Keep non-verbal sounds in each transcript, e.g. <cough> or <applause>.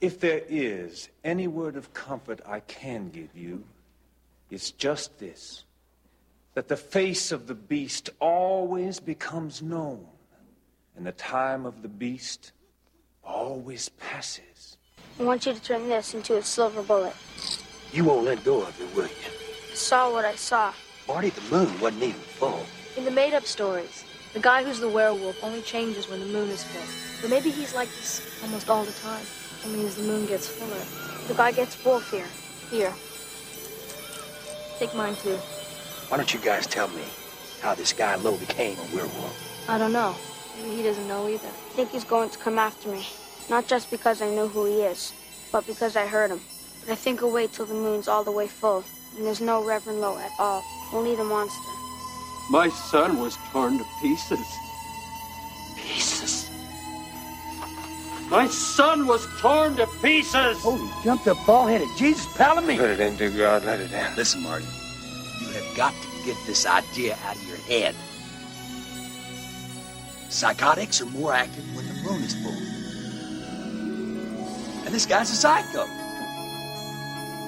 If there is any word of comfort I can give you, it's just this that the face of the beast always becomes known, and the time of the beast always passes. I want you to turn this into a silver bullet. You won't let go of it, will you? I saw what I saw. Marty, the moon wasn't even full. In the made up stories, the guy who's the werewolf only changes when the moon is full. But maybe he's like this almost all the time. Only as the moon gets fuller, the guy gets wolfier. here. Here. Take mine too. Why don't you guys tell me how this guy Lowe became a werewolf? I don't know. Maybe he doesn't know either. I think he's going to come after me. Not just because I know who he is, but because I heard him. But I think I'll wait till the moon's all the way full, and there's no Reverend Lowe at all. Only the monster. My son was torn to pieces. Pieces. My son was torn to pieces. Holy jumped up ball-headed Jesus, Palomino. Let it in, dear God, let it in. Listen, Marty, you have got to get this idea out of your head. Psychotics are more active when the moon is full. And this guy's a psycho.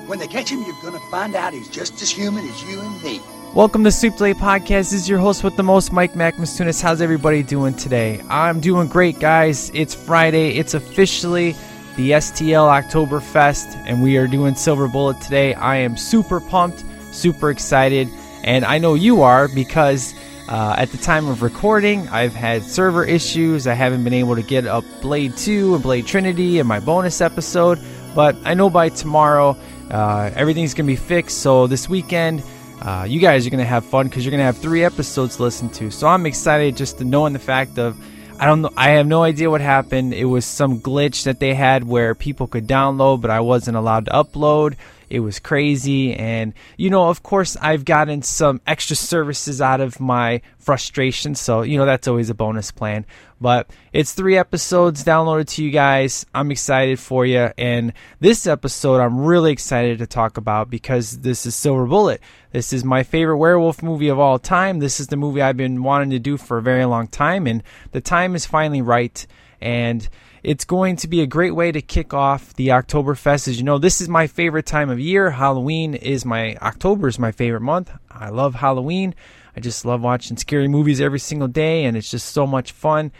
When they catch him, you're gonna find out he's just as human as you and me. Welcome to Sweep Delay Podcast. This is your host with the most, Mike Macmastunis. How's everybody doing today? I'm doing great, guys. It's Friday. It's officially the STL Oktoberfest, and we are doing Silver Bullet today. I am super pumped, super excited, and I know you are because uh, at the time of recording, I've had server issues. I haven't been able to get up Blade 2 and Blade Trinity in my bonus episode, but I know by tomorrow uh, everything's going to be fixed. So this weekend, uh, you guys are going to have fun because you're going to have three episodes to listen to. So I'm excited just to knowing the fact of I don't know. I have no idea what happened. It was some glitch that they had where people could download, but I wasn't allowed to upload. It was crazy. And, you know, of course, I've gotten some extra services out of my frustration. So, you know, that's always a bonus plan. But it's three episodes downloaded to you guys. I'm excited for you. And this episode, I'm really excited to talk about because this is Silver Bullet. This is my favorite werewolf movie of all time. This is the movie I've been wanting to do for a very long time. And the time is finally right. And it's going to be a great way to kick off the Oktoberfest. As you know, this is my favorite time of year. Halloween is my October is my favorite month. I love Halloween. I just love watching scary movies every single day, and it's just so much fun.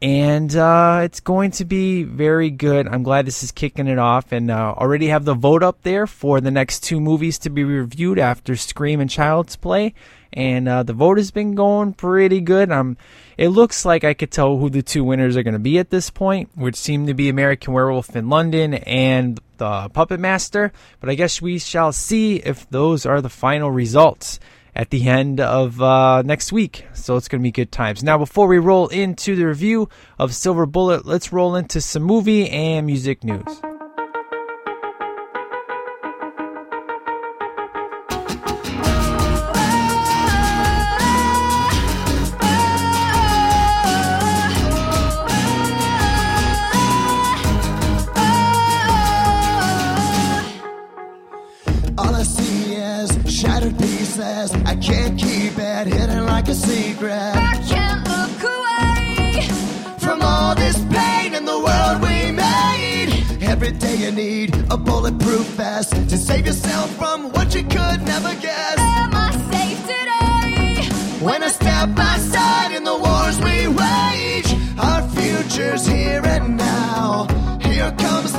And uh, it's going to be very good. I'm glad this is kicking it off, and uh, already have the vote up there for the next two movies to be reviewed after Scream and Child's Play. And uh, the vote has been going pretty good. I'm it looks like I could tell who the two winners are going to be at this point, which seem to be American Werewolf in London and the Puppet Master. But I guess we shall see if those are the final results at the end of uh, next week. So it's going to be good times. Now, before we roll into the review of Silver Bullet, let's roll into some movie and music news. A secret. I can't look away. From all this pain in the world we made. Every day you need a bulletproof vest to save yourself from what you could never guess. Am I safe today? When I step by side in the wars we wage, our future's here and now. Here comes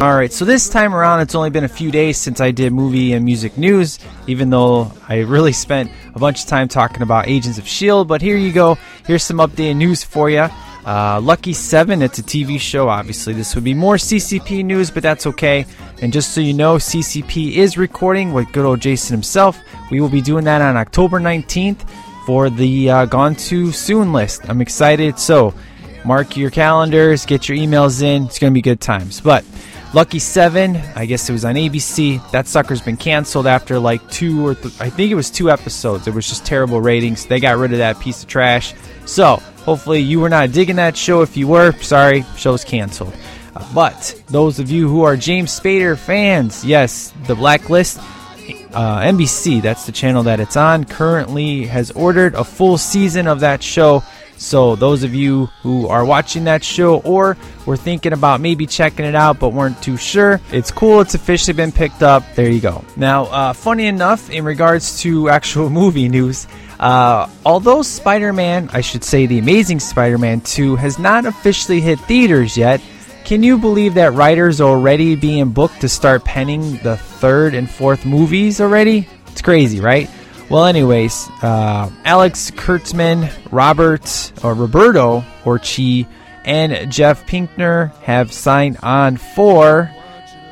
All right, so this time around, it's only been a few days since I did movie and music news, even though I really spent a bunch of time talking about Agents of S.H.I.E.L.D. But here you go. Here's some updated news for you. Uh, Lucky 7, it's a TV show. Obviously, this would be more CCP news, but that's okay. And just so you know, CCP is recording with good old Jason himself. We will be doing that on October 19th for the uh, Gone Too Soon list. I'm excited. So, mark your calendars, get your emails in. It's going to be good times. But Lucky 7, I guess it was on ABC. That sucker's been canceled after like two or th- I think it was two episodes. It was just terrible ratings. They got rid of that piece of trash. So, hopefully you were not digging that show. If you were, sorry, show's canceled. Uh, but those of you who are James Spader fans, yes, The Blacklist uh, NBC, that's the channel that it's on, currently has ordered a full season of that show. So, those of you who are watching that show or were thinking about maybe checking it out but weren't too sure, it's cool. It's officially been picked up. There you go. Now, uh, funny enough, in regards to <laughs> actual movie news, uh, although Spider Man, I should say the Amazing Spider Man 2, has not officially hit theaters yet, can you believe that writers are already being booked to start penning the third and fourth movies already? It's crazy, right? Well, anyways, uh, Alex Kurtzman, Robert or Roberto Orci, and Jeff Pinkner have signed on for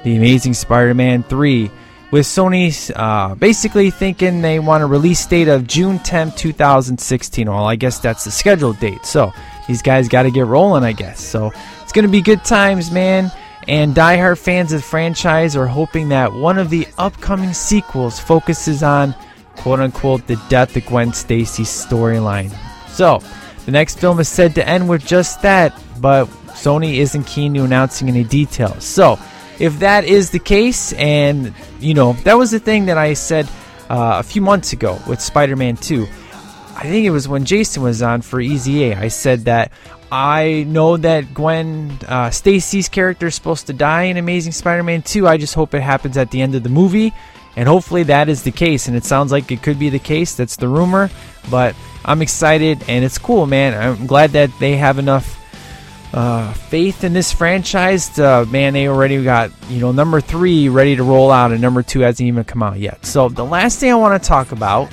the Amazing Spider-Man 3, with Sony uh, basically thinking they want a release date of June 10, 2016. Well, I guess that's the scheduled date. So these guys got to get rolling, I guess. So it's going to be good times, man. And diehard fans of the franchise are hoping that one of the upcoming sequels focuses on quote unquote the death of Gwen Stacy's storyline. So, the next film is said to end with just that, but Sony isn't keen to announcing any details. So, if that is the case, and you know, that was the thing that I said uh, a few months ago with Spider Man 2. I think it was when Jason was on for Easy I said that I know that Gwen uh, Stacy's character is supposed to die in Amazing Spider-Man 2. I just hope it happens at the end of the movie, and hopefully that is the case. And it sounds like it could be the case. That's the rumor, but I'm excited and it's cool, man. I'm glad that they have enough uh, faith in this franchise. Uh, man, they already got you know number three ready to roll out, and number two hasn't even come out yet. So the last thing I want to talk about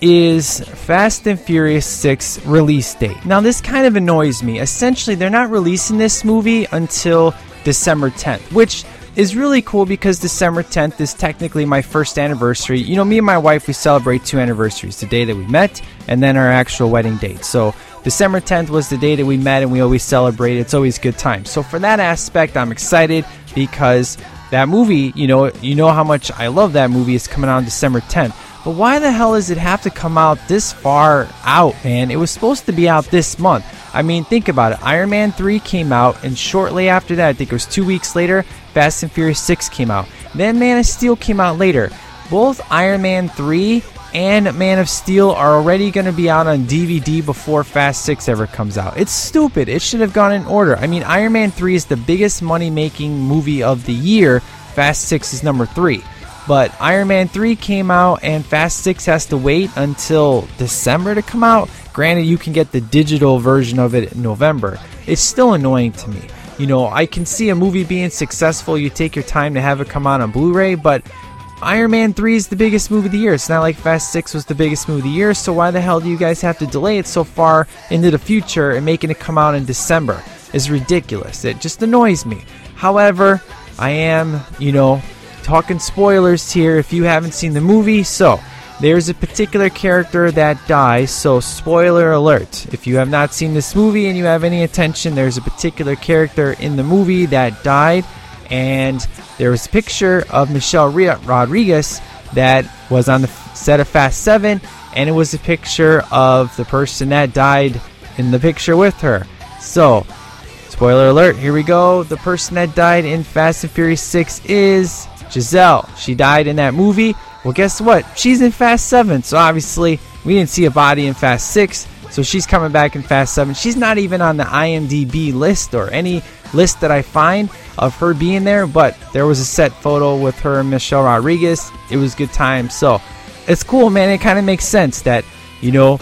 is Fast and Furious 6 release date. Now, this kind of annoys me. Essentially, they're not releasing this movie until December 10th, which is really cool because December 10th is technically my first anniversary. You know, me and my wife, we celebrate two anniversaries the day that we met and then our actual wedding date. So, December 10th was the day that we met and we always celebrate. It's always good time. So, for that aspect, I'm excited because that movie, you know, you know how much I love that movie. It's coming out on December 10th. But why the hell does it have to come out this far out, man? It was supposed to be out this month. I mean, think about it. Iron Man 3 came out, and shortly after that, I think it was two weeks later, Fast and Furious 6 came out. Then Man of Steel came out later. Both Iron Man 3 and Man of Steel are already going to be out on DVD before Fast 6 ever comes out. It's stupid. It should have gone in order. I mean, Iron Man 3 is the biggest money making movie of the year, Fast 6 is number 3. But Iron Man 3 came out and Fast 6 has to wait until December to come out. Granted, you can get the digital version of it in November. It's still annoying to me. You know, I can see a movie being successful, you take your time to have it come out on Blu ray, but Iron Man 3 is the biggest movie of the year. It's not like Fast 6 was the biggest movie of the year, so why the hell do you guys have to delay it so far into the future and making it come out in December? Is ridiculous. It just annoys me. However, I am, you know, talking spoilers here if you haven't seen the movie. So, there's a particular character that dies, so spoiler alert. If you have not seen this movie and you have any attention, there's a particular character in the movie that died, and there was a picture of Michelle Rodriguez that was on the set of Fast 7, and it was a picture of the person that died in the picture with her. So, spoiler alert, here we go. The person that died in Fast and Furious 6 is Giselle. She died in that movie. Well, guess what? She's in Fast 7, so obviously we didn't see a body in Fast 6, so she's coming back in Fast 7. She's not even on the IMDb list or any list that I find of her being there, but there was a set photo with her and Michelle Rodriguez. It was good time. So it's cool, man. It kind of makes sense that, you know,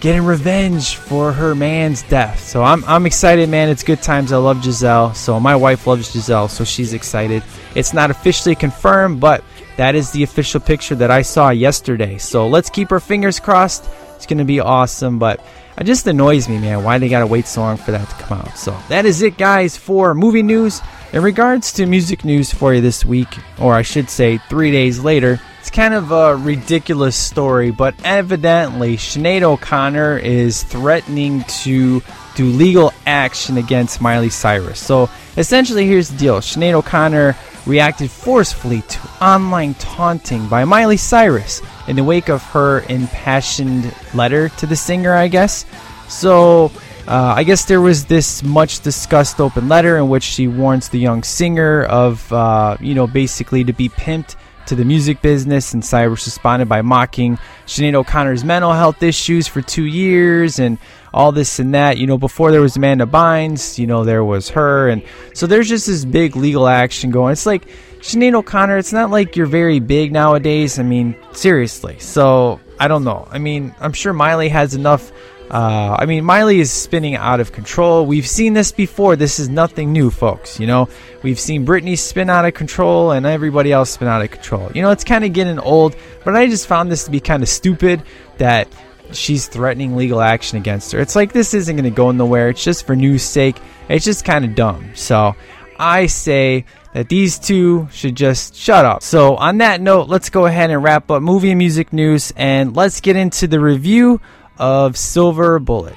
getting revenge for her man's death. So I'm, I'm excited, man. It's good times. I love Giselle. So my wife loves Giselle, so she's excited. It's not officially confirmed, but that is the official picture that I saw yesterday. So let's keep our fingers crossed. It's going to be awesome. But it just annoys me, man, why they gotta wait so long for that to come out. So that is it, guys, for movie news. In regards to music news for you this week, or I should say three days later, it's kind of a ridiculous story, but evidently Sinead O'Connor is threatening to do legal action against Miley Cyrus. So essentially, here's the deal Sinead O'Connor reacted forcefully to online taunting by Miley Cyrus in the wake of her impassioned letter to the singer, I guess. So, uh, I guess there was this much discussed open letter in which she warns the young singer of, uh, you know, basically to be pimped to the music business, and Cyrus responded by mocking Sinead O'Connor's mental health issues for two years and all this and that. You know, before there was Amanda Bynes, you know, there was her, and so there's just this big legal action going. It's like Sinead O'Connor. It's not like you're very big nowadays. I mean, seriously. So I don't know. I mean, I'm sure Miley has enough. Uh, I mean, Miley is spinning out of control. We've seen this before. This is nothing new, folks. You know, we've seen Britney spin out of control and everybody else spin out of control. You know, it's kind of getting old, but I just found this to be kind of stupid that she's threatening legal action against her. It's like this isn't going to go nowhere. It's just for news sake. It's just kind of dumb. So I say that these two should just shut up. So on that note, let's go ahead and wrap up movie and music news and let's get into the review of Silver Bullet.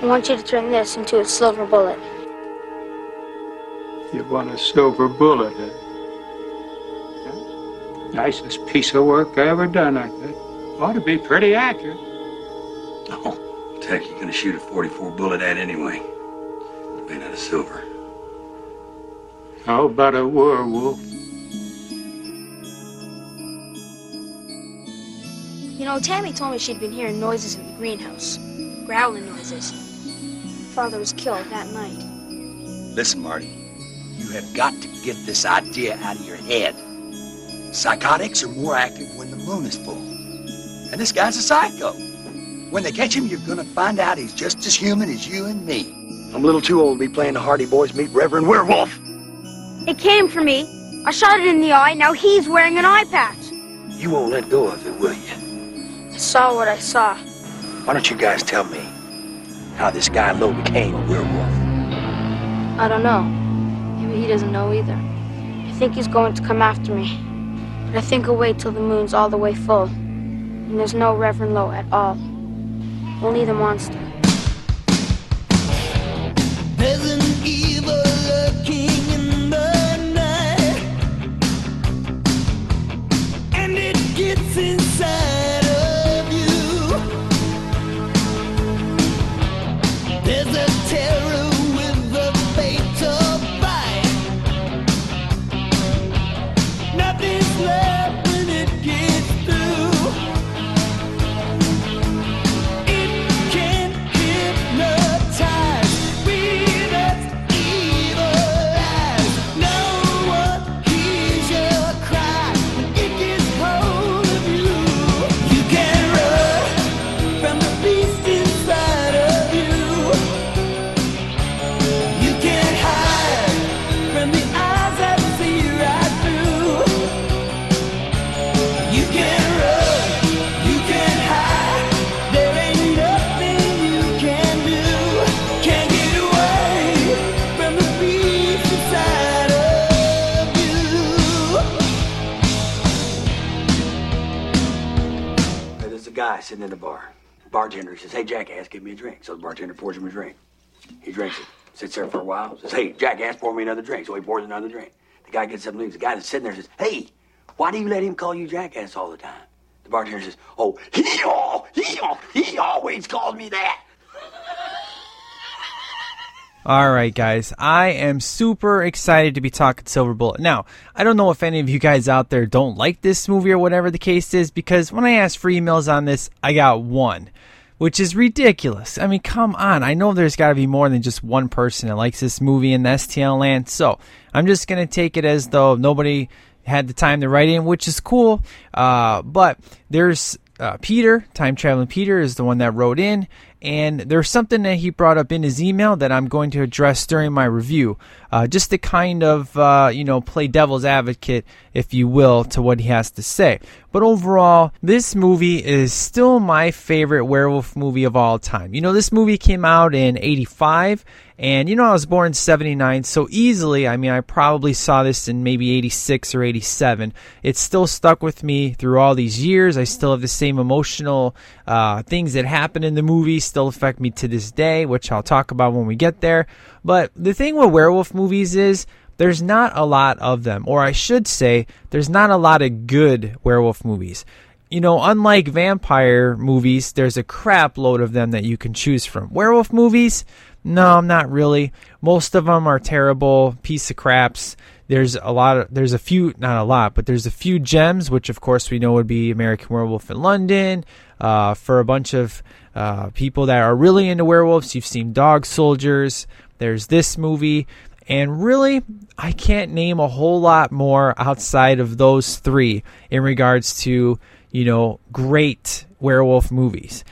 I want you to turn this into a silver bullet. You want a silver bullet, huh? Nicest piece of work I ever done, I think. Ought to be pretty accurate. Oh, what you're gonna shoot a 44 bullet at anyway? Made out of silver. How about a werewolf? You know, Tammy told me she'd been hearing noises in the greenhouse. Growling noises. Father was killed that night. Listen, Marty, you have got to get this idea out of your head. Psychotics are more active when the moon is full. And this guy's a psycho. When they catch him, you're gonna find out he's just as human as you and me. I'm a little too old to be playing the Hardy Boys meet Reverend Werewolf. It came for me. I shot it in the eye. Now he's wearing an eye patch. You won't let go of it, will you? I saw what I saw. Why don't you guys tell me how this guy Lowe became a werewolf? I don't know. Maybe he doesn't know either. I think he's going to come after me. But I think I'll wait till the moon's all the way full. And there's no Reverend Lowe at all. Only the monster. Bartender pours him a drink. He drinks it. Sits there for a while. Says, Hey, jackass, pour me another drink. So he pours another drink. The guy gets up and leaves. The guy that's sitting there says, Hey, why do you let him call you jackass all the time? The bartender says, Oh, he all, he all, he always calls me that. All right, guys. I am super excited to be talking Silver Bullet. Now, I don't know if any of you guys out there don't like this movie or whatever the case is, because when I asked for emails on this, I got one, which is ridiculous. I mean, come on. I know there's got to be more than just one person that likes this movie in the STL land. So I'm just going to take it as though nobody had the time to write in, which is cool. Uh, but there's uh, Peter, time traveling Peter, is the one that wrote in, And there's something that he brought up in his email that I'm going to address during my review, uh, just to kind of, uh, you know, play devil's advocate, if you will, to what he has to say. But overall, this movie is still my favorite werewolf movie of all time. You know, this movie came out in 85. And you know, I was born in 79, so easily, I mean, I probably saw this in maybe 86 or 87. It's still stuck with me through all these years. I still have the same emotional uh, things that happen in the movie still affect me to this day, which I'll talk about when we get there. But the thing with werewolf movies is there's not a lot of them, or I should say, there's not a lot of good werewolf movies you know, unlike vampire movies, there's a crap load of them that you can choose from. Werewolf movies, no, not really. Most of them are terrible piece of craps. There's a lot of there's a few not a lot, but there's a few gems, which of course we know would be American Werewolf in London. Uh, for a bunch of uh, people that are really into werewolves, you've seen Dog Soldiers. There's this movie, and really, I can't name a whole lot more outside of those three in regards to you know great werewolf movies.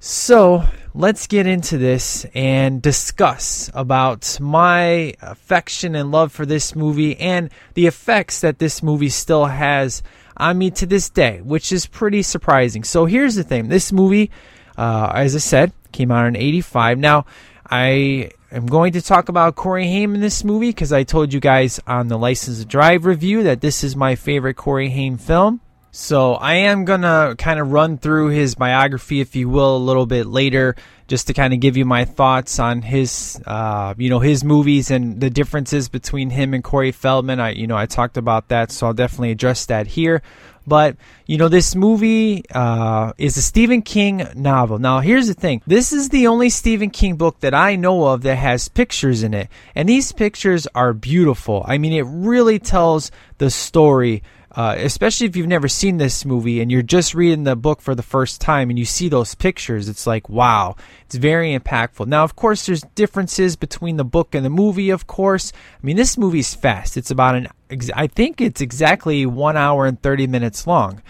So let's get into this and discuss about my affection and love for this movie and the effects that this movie still has on me to this day, which is pretty surprising. So here's the thing this movie, uh, as I said, came out in 85. Now, I am going to talk about Corey Haim in this movie because I told you guys on the License to Drive review that this is my favorite Corey Haim film. So I am gonna kind of run through his biography, if you will, a little bit later, just to kind of give you my thoughts on his, uh, you know, his movies and the differences between him and Corey Feldman. I, you know, I talked about that, so I'll definitely address that here. But you know, this movie uh, is a Stephen King novel. Now, here's the thing: this is the only Stephen King book that I know of that has pictures in it, and these pictures are beautiful. I mean, it really tells the story uh, especially if you've never seen this movie and you're just reading the book for the first time and you see those pictures, it's like, wow, it's very impactful. Now, of course, there's differences between the book and the movie, of course. I mean, this movie's fast. It's about an, I think it's exactly one hour and 30 minutes long,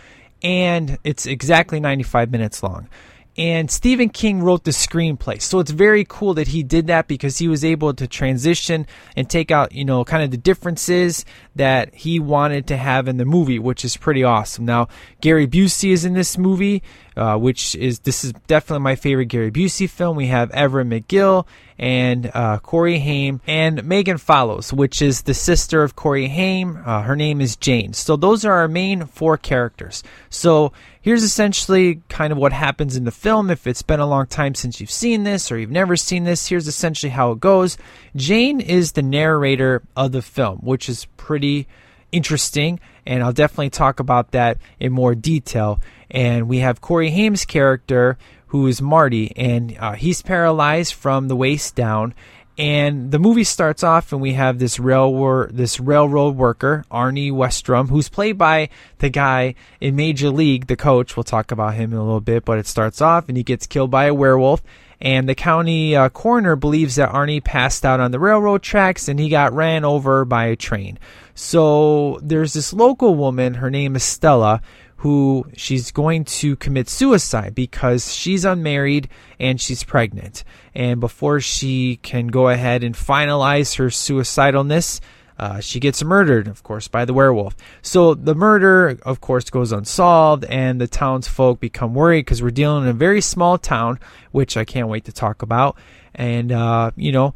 and it's exactly 95 minutes long and Stephen King wrote the screenplay. So it's very cool that he did that because he was able to transition and take out, you know, kind of the differences that he wanted to have in the movie, which is pretty awesome. Now, Gary Busey is in this movie, uh, which is this is definitely my favorite Gary Busey film. We have Everett McGill and uh, Corey Haim and Megan Follows, which is the sister of Corey Haim. Uh, her name is Jane. So those are our main four characters. So here's essentially kind of what happens in the film. If it's been a long time since you've seen this or you've never seen this, here's essentially how it goes. Jane is the narrator of the film, which is pretty interesting, and I'll definitely talk about that in more detail. And we have Corey Haim's character, who is Marty, and uh, he's paralyzed from the waist down. And the movie starts off, and we have this railroad this railroad worker, Arnie Westrum, who's played by the guy in Major League, the coach. We'll talk about him in a little bit, but it starts off, and he gets killed by a werewolf. And the county uh, coroner believes that Arnie passed out on the railroad tracks and he got ran over by a train. So there's this local woman, her name is Stella, who she's going to commit suicide because she's unmarried and she's pregnant. And before she can go ahead and finalize her suicidalness, uh, she gets murdered, of course, by the werewolf. So the murder, of course, goes unsolved, and the townsfolk become worried because we're dealing in a very small town, which I can't wait to talk about. And, uh, you know,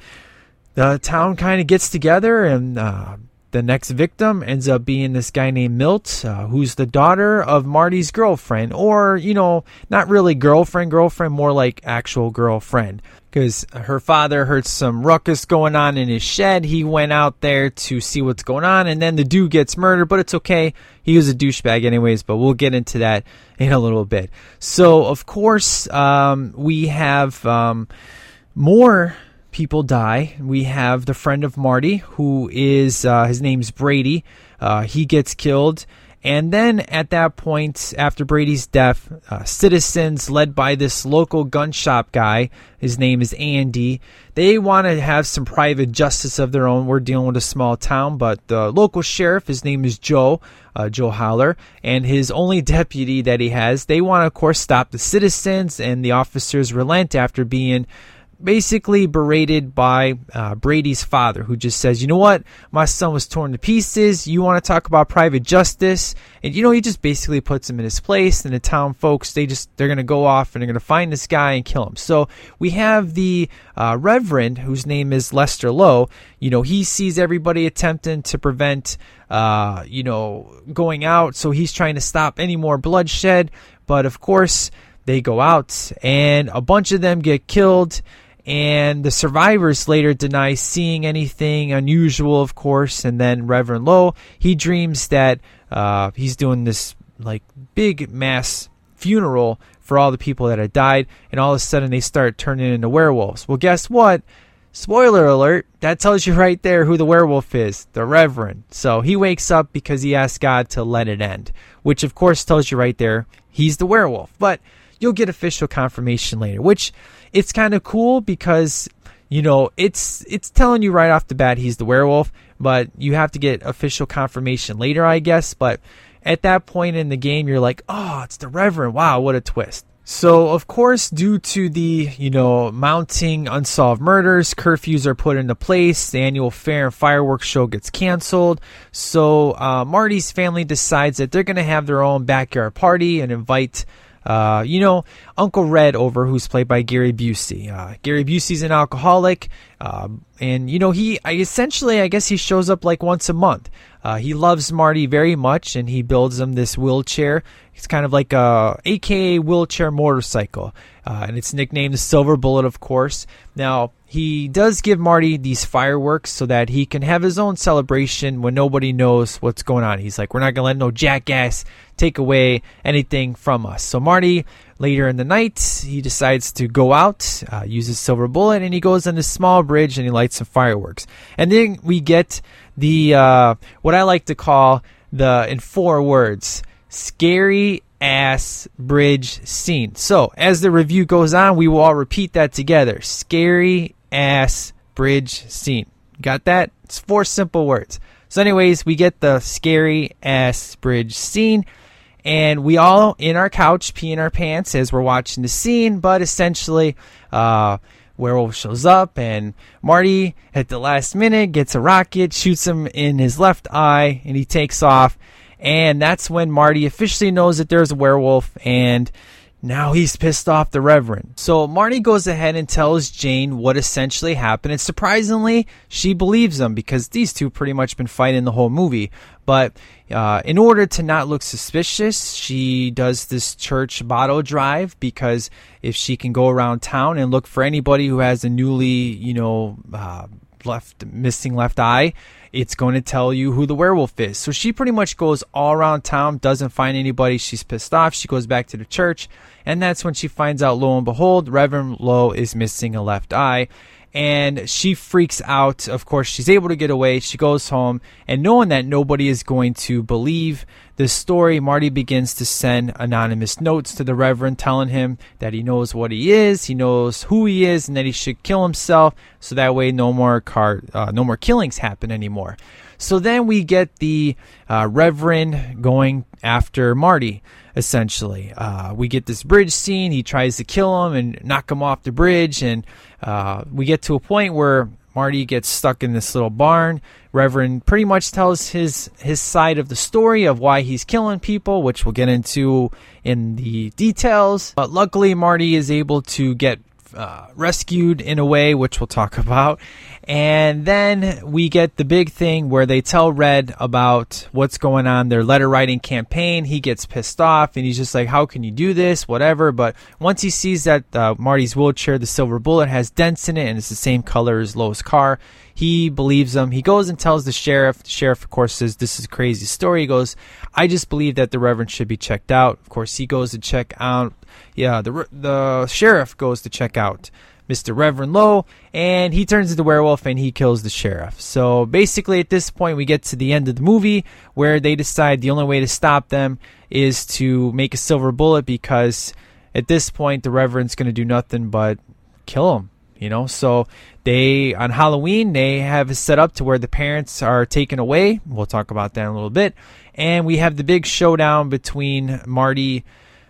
the town kind of gets together and uh, the next victim ends up being this guy named Milt, uh, who's the daughter of Marty's girlfriend, or, you know, not really girlfriend, girlfriend, more like actual girlfriend. Because her father heard some ruckus going on in his shed. He went out there to see what's going on, and then the dude gets murdered, but it's okay. He was a douchebag, anyways, but we'll get into that <laughs> in a little bit. So, of course, um, we have um, more people die. We have the friend of Marty, who is uh, his name's Brady. Uh, he gets killed, And then at that point, after Brady's death, uh, citizens led by this local gun shop guy, his name is Andy, they want to have some private justice of their own. We're dealing with a small town, but the local sheriff, his name is Joe, uh, Joe Howler, and his only <laughs> deputy that he has, they want to, of course, stop the citizens, and the officers relent after being basically berated by uh, Brady's father, who just says, "You know what? My son was torn to pieces. You want to talk about private justice?" And you know, he just basically puts him in his place. And the town folks, they just they're gonna go off and they're gonna find this guy and kill him. So we have the uh, Reverend, whose name is Lester Lowe. You know, he sees everybody attempting to prevent, uh, you know, going out. So he's trying to stop any more bloodshed. But of course, they go out and a bunch of them get killed and the survivors later deny seeing anything unusual, of course. And then Reverend Lowe, he dreams that uh, he's doing this like big mass funeral for all the people that had died, and all of a sudden they start turning into werewolves. Well, guess what? Spoiler alert, that tells you right there who the werewolf is, the Reverend. So he wakes up because he asked God to let it end, which of course tells you right there he's the werewolf. But you'll get official confirmation later, which it's kind of cool because you know it's it's telling you right off the bat he's the werewolf, but you have to get official confirmation later, I guess. But at that point in the game, you're like, oh, it's the Reverend. Wow, what a twist. So, of course, due to the, you know, mounting unsolved murders, curfews are put into place. The annual fair and fireworks show gets canceled. So, uh, Marty's family decides that they're going to have their own backyard party and invite uh, you know, Uncle Red over, who's played by Gary Busey. Uh, Gary Busey's an alcoholic, uh, and you know, he I, essentially, I guess, he shows up like once a month. Uh, he loves Marty very much, and he builds him this wheelchair. It's kind of like a AKA wheelchair motorcycle, uh, and it's nicknamed the Silver Bullet, of course. Now, he does give Marty these fireworks so that he can have his own celebration when nobody knows what's going on. He's like, we're not going to let no jackass take away anything from us. So Marty, later in the night, he decides to go out, uh, use his silver bullet, and he goes on this small bridge and he lights some fireworks. And then we get the uh, what I like to call the in four words scary ass bridge scene. So as the review goes on, we will all repeat that together. Scary ass bridge scene. Got that? It's four simple words. So, anyways, we get the scary ass bridge scene, and we all in our couch pee in our pants as we're watching the scene. But essentially, uh, werewolf shows up, and Marty at the last minute gets a rocket, shoots him in his left eye, and he takes off. And that's when Marty officially knows that there's a werewolf, and now he's pissed off the Reverend. So Marty goes ahead and tells Jane what essentially happened, and surprisingly, she believes him because these two pretty much been fighting the whole movie. But uh, in order to not look suspicious, she does this church bottle drive because if she can go around town and look for anybody who has a newly, you know, uh, left missing left eye, it's going to tell you who the werewolf is. So she pretty much goes all around town, doesn't find anybody. She's pissed off. She goes back to the church, and that's when she finds out, lo and behold, Reverend Lowe is missing a left eye. And she freaks out. Of course, she's able to get away. She goes home, and knowing that nobody is going to believe this story, Marty begins to send anonymous notes to the Reverend telling him that he knows what he is, he knows who he is, and that he should kill himself so that way no more car, uh, no more killings happen anymore. So then we get the uh, Reverend going after Marty. Essentially, uh, we get this bridge scene. He tries to kill him and knock him off the bridge, and uh, we get to a point where Marty gets stuck in this little barn. Reverend pretty much tells his his side of the story of why he's killing people, which we'll get into in the details. But luckily, Marty is able to get uh, rescued in a way, which we'll talk <laughs> about. And then we get the big thing where they tell Red about what's going on, their letter writing campaign. He gets pissed off and he's just like, How can you do this? Whatever. But once he sees that uh, Marty's wheelchair, the silver bullet, has dents in it and it's the same color as Lowe's car, he believes him. He goes and tells the sheriff. The sheriff, of course, says, This is a crazy story. He goes, I just believe that the Reverend should be checked out. Of course, he goes to check out. Yeah, the, the sheriff goes to check out Mr. Reverend Lowe, and he turns into werewolf and he kills the sheriff. So basically, at this point, we get to the end of the movie where they decide the only way to stop them is to make a silver bullet because at this point, the Reverend's going to do nothing but kill him. You know, so they on Halloween they have set up to where the parents are taken away. We'll talk about that in a little bit, and we have the big showdown between Marty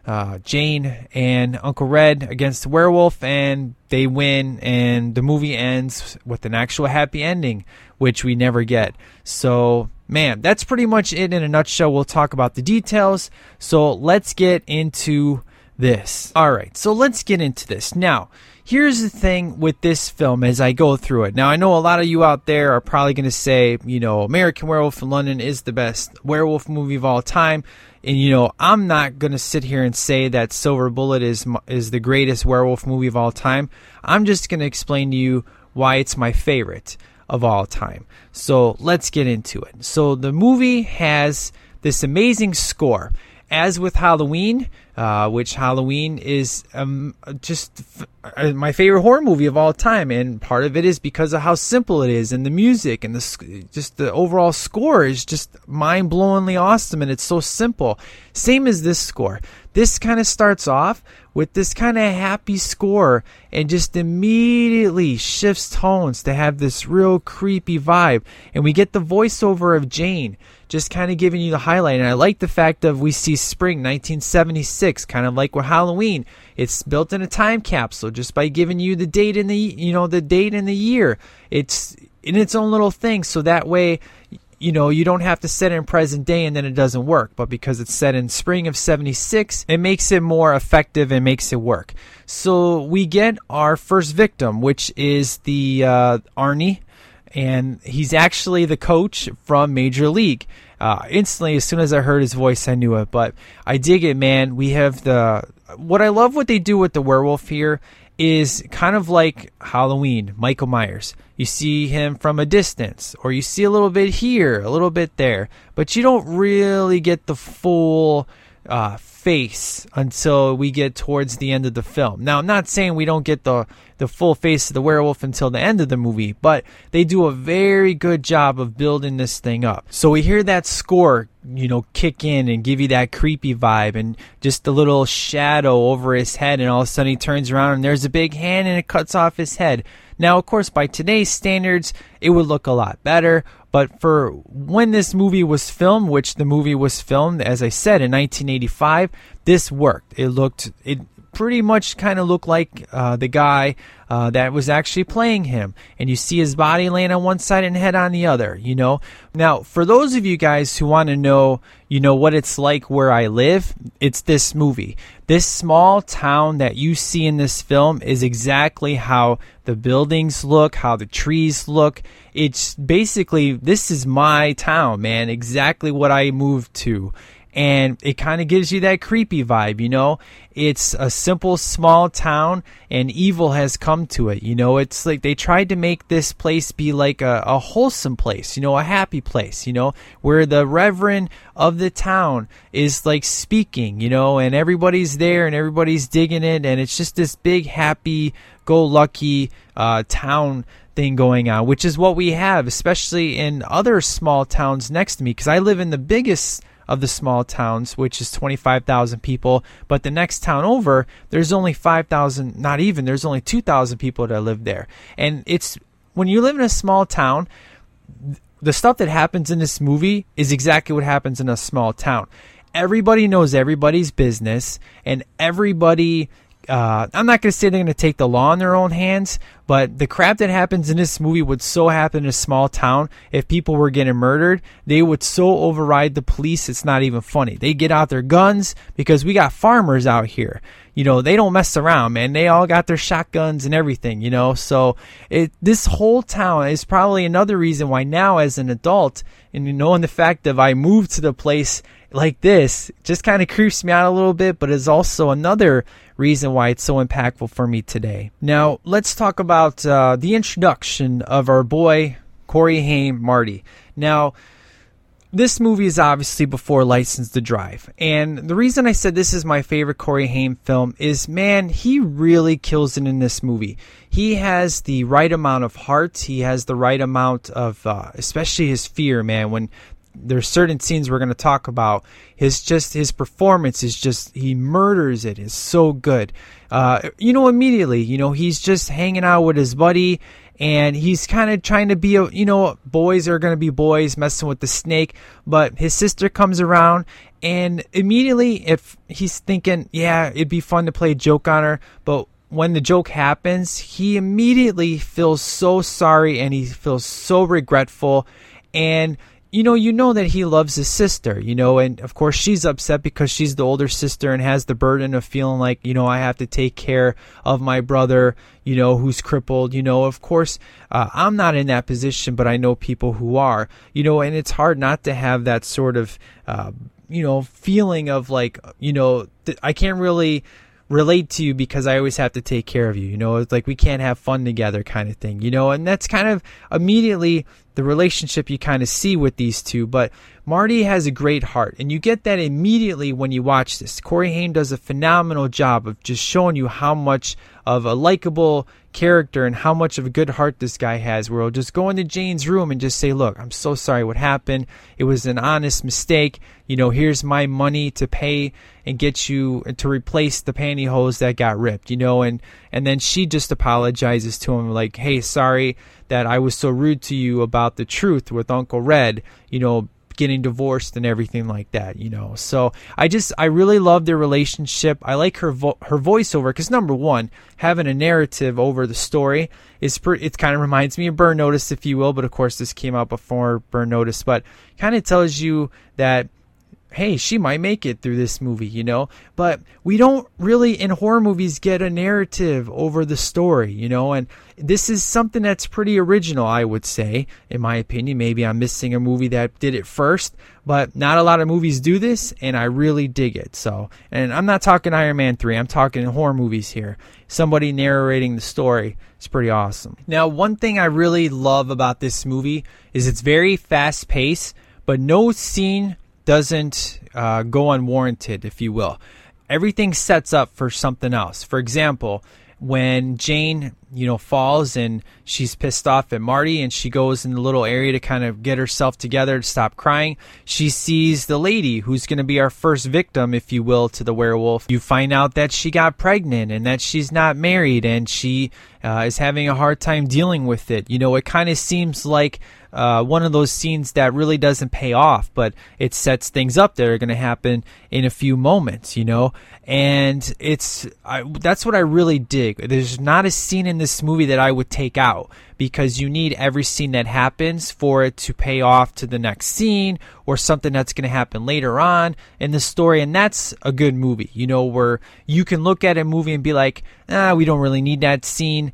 uh, Jane and Uncle Red against the werewolf, and they win, and the movie ends with an actual happy ending, which we never get. So, man, that's pretty much it in a nutshell. We'll talk about the details. So, let's get into this. All right, so let's get into this. Now, here's the thing with this film as I go through it. Now, I know a lot of you out there are probably going to say, you know, American Werewolf in London is the best werewolf movie of all time. And you know, I'm not going to sit here and say that Silver Bullet is is the greatest werewolf movie of all time. I'm just going to explain to you why it's my favorite of all time. So, let's get into it. So, the movie has this amazing score. As with Halloween, uh, which Halloween is um, just f- uh, my favorite horror movie of all time, and part of it is because of how simple it is, and the music, and the sc- just the overall score is just mind blowingly awesome, and it's so simple. Same as this score. This kind of starts off with this kind of happy score, and just immediately shifts tones to have this real creepy vibe, and we get the voiceover of Jane just kind of giving you the highlight. And I like the fact of we see spring 1976, kind of like with Halloween. It's built in a time capsule just by giving you the date in the you know the date and the year. It's in its own little thing, so that way. You know, you don't have to set it in present day and then it doesn't work. But because it's set in spring of 76, it makes it more effective and makes it work. So we get our first victim, which is the uh, Arnie, and he's actually the coach from Major League. Uh, instantly, as soon as I heard his voice, I knew it. But I dig it, man. We have the what I love what they do with the werewolf here is kind of like Halloween, Michael Myers. You see him from a distance, or you see a little bit here, a little bit there, but you don't really get the full uh, face until we get towards the end of the film. Now, I'm not saying we don't get the the full face of the werewolf until the end of the movie, but they do a very good job of building this thing up. So we hear that score, you know, kick in and give you that creepy vibe and just a little shadow over his head and all of a sudden he turns around and there's a big hand and it cuts off his head. Now, of course, by today's standards, it would look a lot better, but for when this movie was filmed, which the movie was filmed, as I said, in 1985, this worked. It looked, it pretty much kind of looked like uh, the guy uh, that was actually playing him. And you see his body laying on one side and head on the other, you know. Now, for those of you guys who want to know, you know, what it's like where I live, it's this movie. This small town that you see in this film is exactly how the buildings look, how the trees look. It's basically, this is my town, man, exactly what I moved to and it kind of gives you that creepy vibe, you know. It's a simple small town and evil has come to it, you know. It's like they tried to make this place be like a, a wholesome place, you know, a happy place, you know, where the reverend of the town is like speaking, you know, and everybody's there and everybody's digging it and it's just this big happy go lucky uh, town thing going on, which is what we have, especially in other small towns next to me, because I live in the biggest of the small towns, which is 25,000 people. But the next town over, there's only 5,000, not even, there's only 2,000 people that live there. And it's when you live in a small town, the stuff that happens in this movie is exactly what happens in a small town. Everybody knows everybody's business, and everybody uh, I'm not going to say they're going to take the law in their own hands, but the crap that happens in this movie would so happen in a small town. If people were getting murdered, they would so override the police, it's not even funny. They get out their guns because we got farmers out here. You know, they don't mess around, man. They all got their shotguns and everything, you know. So it this whole town is probably another reason why now as an adult and you knowing the fact that I moved to the place like this just kind of creeps me out a little bit, but is also another reason why it's so impactful for me today. Now, let's talk about uh, the introduction of our boy, Corey Haim Marty. Now, this movie is obviously before License to Drive. And the reason I said this is my favorite Corey Haim film is, man, he really kills it in this movie. He has the right amount of heart. He has the right amount of, uh, especially his fear, man. When there's certain scenes we're going to talk about, his just his performance is just he murders it. it. Is so good. Uh, you know, immediately, you know, he's just hanging out with his buddy and he's kind of trying to be a you know boys are going to be boys messing with the snake. But his sister comes around and immediately if he's thinking yeah it'd be fun to play a joke on her. But when the joke happens he immediately feels so sorry and he feels so regretful. And you know, you know that he loves his sister, you know, and of course she's upset because she's the older sister and has the burden of feeling like, you know, I have to take care of my brother, you know, who's crippled, you know. Of course, uh, I'm not in that position, but I know people who are, you know, and it's hard not to have that sort of, uh, you know, feeling of like, you know, th- I can't really relate to you because I always have to take care of you. You know, it's like we can't have fun together kind of thing, you know, and that's kind of immediately the relationship you kind of see with these two. But Marty has a great heart, and you get that immediately when you watch this. Corey Haim does a phenomenal job of just showing you how much of a likable character and how much of a good heart this guy has. Where he'll just go into Jane's room and just say, Look, I'm so sorry what happened. It was an honest mistake. You know, here's my money to pay and get you to replace the pantyhose that got ripped, you know, and, and then she just apologizes to him like, Hey, sorry that I was so rude to you about the truth with Uncle Red, you know, getting divorced and everything like that, you know. So I just I really love their relationship. I like her vo- her voiceover because number one, having a narrative over the story is pre- it kind of reminds me of Burn Notice, if you will. But of course, this came out before Burn Notice, but kind of tells you that hey, she might make it through this movie, you know? But we don't really, in horror movies, get a narrative over the story, you know? And this is something that's pretty original, I would say, in my opinion. Maybe I'm missing a movie that did it first, but not a lot of movies do this, and I really dig it. So, and I'm not talking Iron Man 3, I'm talking horror movies here. Somebody narrating the story is pretty awesome. Now, one thing I really love about this movie is it's very fast paced, but no scene doesn't uh, go unwarranted, if you will. Everything sets up for something else. For example, when Jane, you know, falls and she's pissed off at Marty and she goes in the little area to kind of get herself together to stop crying, she sees the lady who's going to be our first victim, if you will, to the werewolf. You find out that she got pregnant and that she's not married and she uh, is having a hard time dealing with it. You know, it kind of seems like uh, one of those scenes that really doesn't pay off, but it sets things up that are going to happen in a few moments, you know. And it's I, that's what I really dig. There's not a scene in this movie that I would take out because you need every scene that happens for it to pay off to the next scene or something that's going to happen later on in the story. And that's a good movie, you know, where you can look at a movie and be like, ah, we don't really need that scene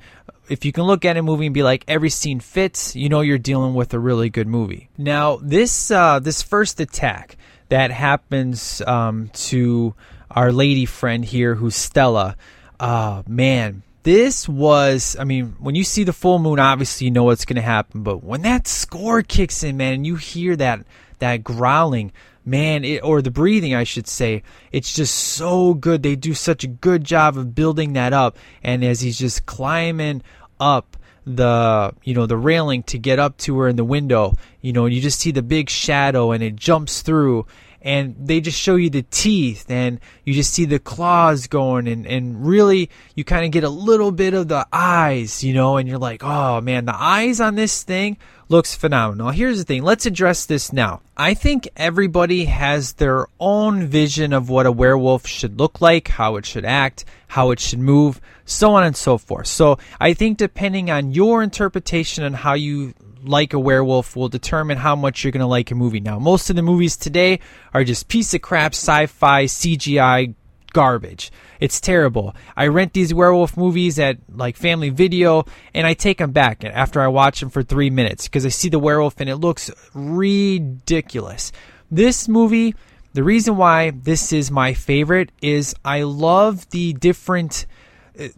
if you can look at a movie and be like every scene fits, you know you're dealing with a really good movie. Now this uh, this first attack that happens um, to our lady friend here, who's Stella. Uh, man, this was. I mean, when you see the full moon, obviously you know what's going to happen. But when that score kicks in, man, and you hear that that growling, man, it, or the breathing, I should say, it's just so good. They do such a good job of building that up. And as he's just climbing up the you know the railing to get up to her in the window you know you just see the big shadow and it jumps through and they just show you the teeth and you just see the claws going and, and really you kind of get a little bit of the eyes you know and you're like oh man the eyes on this thing looks phenomenal. Here's the thing let's address this now. I think everybody has their own vision of what a werewolf should look like how it should act how it should move so on and so forth. So i think depending on your interpretation and how you like a werewolf will determine how much you're going to like a movie. Now, most of the movies today are just piece of crap sci-fi CGI garbage. It's terrible. I rent these werewolf movies at like Family Video and I take them back after I watch them for 3 minutes because I see the werewolf and it looks ridiculous. This movie, the reason why this is my favorite is I love the different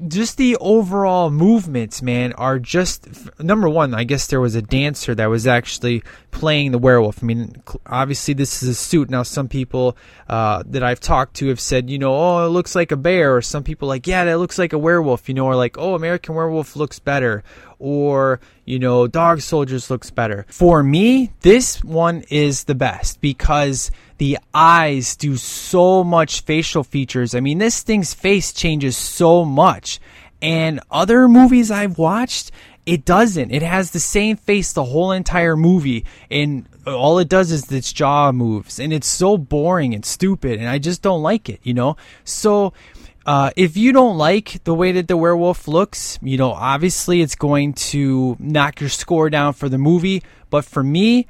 just the overall movements, man, are just number one. I guess there was a dancer that was actually playing the werewolf. I mean, obviously this is a suit. Now, some people uh, that I've talked to have said, you know, oh, it looks like a bear, or some people like, yeah, that looks like a werewolf, you know, or like, oh, American Werewolf looks better, or you know, Dog Soldiers looks better. For me, this one is the best because the eyes do so much facial features. I mean, this thing's face changes so much. And other movies I've watched, it doesn't. It has the same face the whole entire movie, and all it does is its jaw moves, and it's so boring and stupid, and I just don't like it, you know? So, uh, if you don't like the way that the werewolf looks, you know, obviously it's going to knock your score down for the movie. But for me,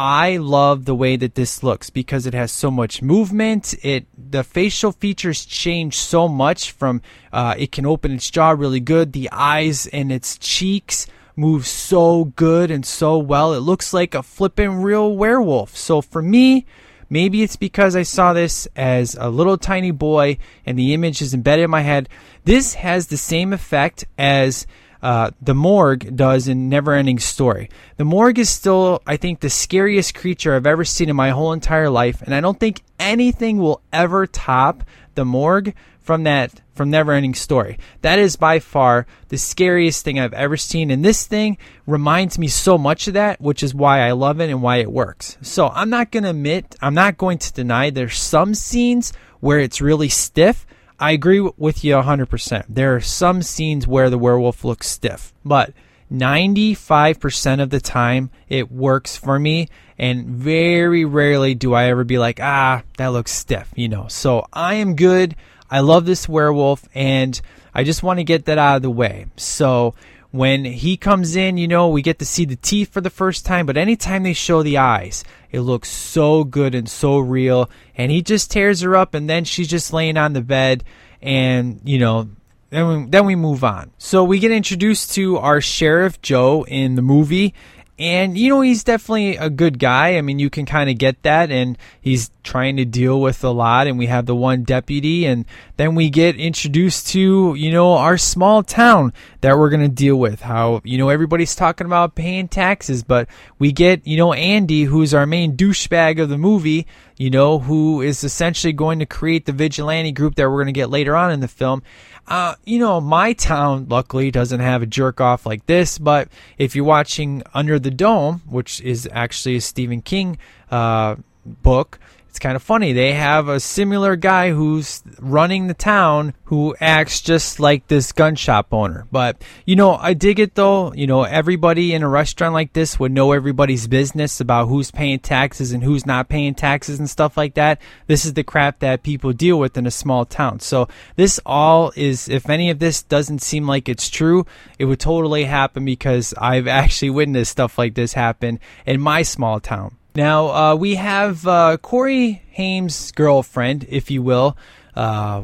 I love the way that this looks because it has so much movement. It the facial features change so much from uh, it can open its jaw really good. The eyes and its cheeks move so good and so well. It looks like a flippin' real werewolf. So for me, Maybe it's because I saw this as a little tiny boy and the image is embedded in my head. This has the same effect as uh, the Gmork does in Neverending Story. The Gmork is still, I think, the scariest creature I've ever seen in my whole entire life, and I don't think anything will ever top the Gmork from that from Neverending Story. That is by far the scariest thing I've ever seen, and this thing reminds me so much of that, which is why I love it and why it works. So I'm not gonna admit, I'm not going to deny there's some scenes where it's really stiff. I agree with you 100%. There are some scenes where the werewolf looks stiff, but 95% of the time it works for me and very rarely do I ever be like, ah, that looks stiff, you know. So I am good. I love this werewolf and I just want to get that out of the way. So when he comes in, you know, we get to see the teeth for the first time, but anytime they show the eyes, it looks so good and so real. And he just tears her up and then she's just laying on the bed and, you know, then we, then we move on. So we get introduced to our Sheriff Joe in the movie. And, you know, he's definitely a good guy. I mean, you can kind of get that. And he's trying to deal with a lot. And we have the one deputy. And then we get introduced to, you know, our small town that we're going to deal with. How, you know, everybody's talking about paying taxes. But we get, you know, Andy, who's our main douchebag of the movie, you know, who is essentially going to create the vigilante group that we're going to get later on in the film. Uh, you know, my town luckily doesn't have a jerk off like this, but if you're watching Under the Dome, which is actually a Stephen King uh, book, it's kind of funny. They have a similar guy who's running the town who acts just like this gun shop owner. But, you know, I dig it though. You know, everybody in a restaurant like this would know everybody's business about who's paying taxes and who's not paying taxes and stuff like that. This is the crap that people deal with in a small town. So this all is, if any of this doesn't seem like it's true, it would totally happen because I've <laughs> actually witnessed stuff like this happen in my small town. Now uh, we have uh, Corey Haim's girlfriend, if you will, uh,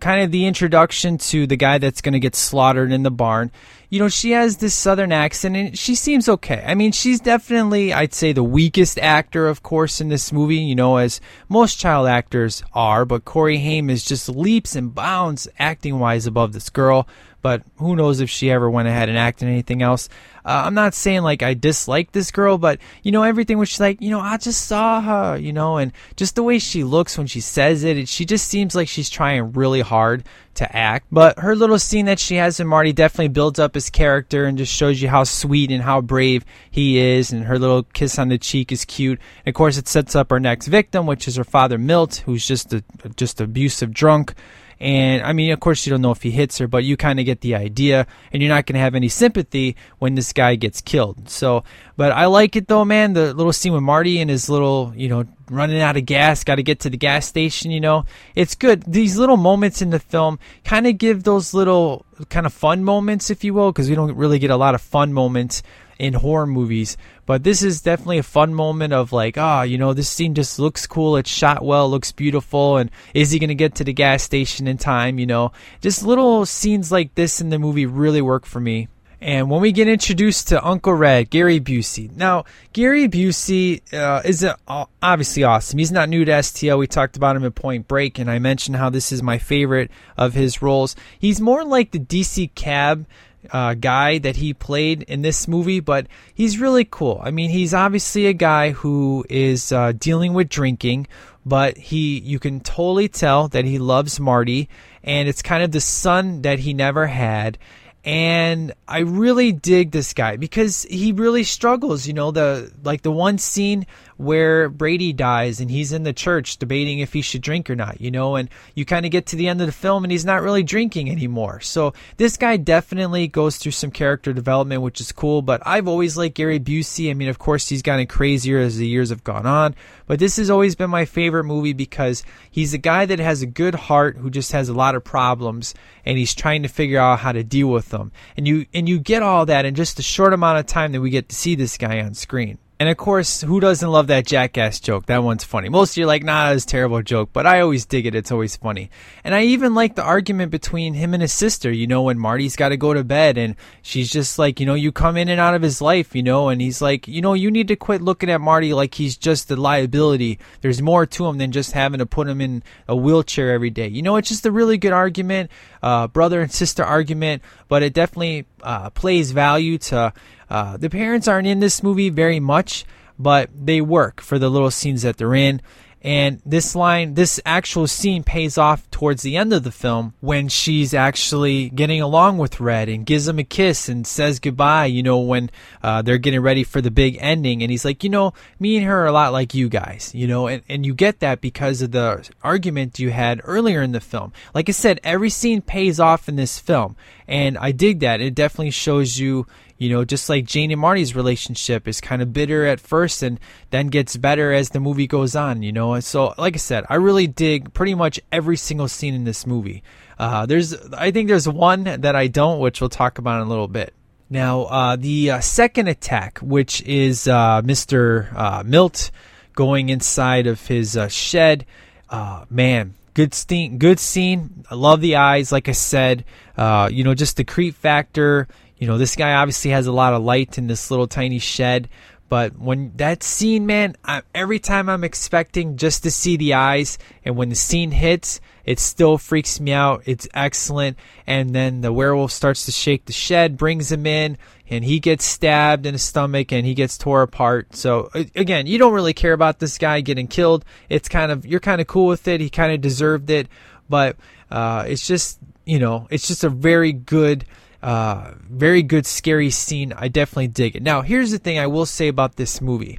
kind of the introduction to the guy that's going to get slaughtered in the barn. You know, she has this southern accent and she seems okay. I mean, she's definitely, I'd say, the weakest actor, of course, in this movie, you know, as most child actors are. But Corey Haim is just leaps and bounds acting wise above this girl. But who knows if she ever went ahead and acted anything else. Uh, I'm not saying like I dislike this girl, but you know everything was like you know I just saw her, you know, and just the way she looks when she says it, it she just seems like she's trying really hard to act. But her little scene that she has in Marty definitely builds up his character and just shows you how sweet and how brave he is. And her little kiss on the cheek is cute. And of course, it sets up our next victim, which is her father Milt, who's just a just abusive drunk. And I mean, of course, you don't know if he hits her, but you kind of get the idea, and you're not going to have any sympathy when this guy gets killed. So, but I like it though, man. The little scene with Marty and his little, you know, running out of gas, got to get to the gas station, you know, it's good. These little moments in the film kind of give those little kind of fun moments, if you will, because we don't really get a lot of fun moments in horror movies. But this is definitely a fun moment of like, ah, oh, you know, this scene just looks cool. It's shot well, looks beautiful. And is he going to get to the gas station in time? You know, just little scenes like this in the movie really work for me. And when we get introduced to Uncle Red, Gary Busey. Now, Gary Busey uh, is a, obviously awesome. He's not new to STL. We talked about him in Point Break, and I mentioned how this is my favorite of his roles. He's more like the DC Cab uh, guy that he played in this movie, but he's really cool. I mean, he's obviously a guy who is uh, dealing with drinking, but he you can totally tell that he loves Marty, and it's kind of the son that he never had. And I really dig this guy because he really struggles. You know, the like the one scene where Brady dies and he's in the church debating if he should drink or not, you know, and you kind of get to the end of the film and he's not really drinking anymore. So this guy definitely goes through some character development, which is cool. But I've always liked Gary Busey. I mean, of course, he's gotten crazier as the years have gone on, but this has always been my favorite movie because he's a guy that has a good heart who just has a lot of problems and he's trying to figure out how to deal with them. And you and you get all that in just a short amount of time that we get to see this guy on screen. And of course, who doesn't love that jackass joke? That one's funny. Most of you are like, nah, it's a terrible joke, but I always dig it. It's always funny. And I even like the argument between him and his sister, you know, when Marty's got to go to bed and she's just like, you know, you come in and out of his life, you know, and he's like, you know, you need to quit looking at Marty like he's just a liability. There's more to him than just having to put him in a wheelchair every day. You know, it's just a really good argument, uh, brother and sister argument, but it definitely uh, plays value to uh, the parents aren't in this movie very much, but they work for the little scenes that they're in. And this line, this actual scene pays off towards the end of the film when she's actually getting along with Red and gives him a kiss and says goodbye, you know, when uh, they're getting ready for the big ending. And he's like, you know, me and her are a lot like you guys, you know, and, and you get that because of the argument you had earlier in the film. Like I said, every scene pays off in this film. And I dig that. It definitely shows you, you know, just like Jane and Marty's relationship is kind of bitter at first and then gets better as the movie goes on, you know. So, like I said, I really dig pretty much every single scene in this movie. Uh, there's, I think there's one that I don't, which we'll talk about in a little bit. Now, uh, the uh, second attack, which is uh, Mr. Uh, Milt going inside of his uh, shed, uh, man, good scene. Good scene. I love the eyes. Like I said, uh, you know, just the creep factor. You know, this guy obviously has a lot of light in this little tiny shed. But when that scene, man, I, every time I'm expecting just to see the eyes, and when the scene hits, it still freaks me out. It's excellent. And then the werewolf starts to shake the shed, brings him in, and he gets stabbed in the stomach and he gets tore apart. So again, you don't really care about this guy getting killed. It's kind of you're kind of cool with it. He kind of deserved it, but uh, it's just you know it's just a very good. Uh, very good scary scene. I definitely dig it. Now, here's the thing I will say about this movie.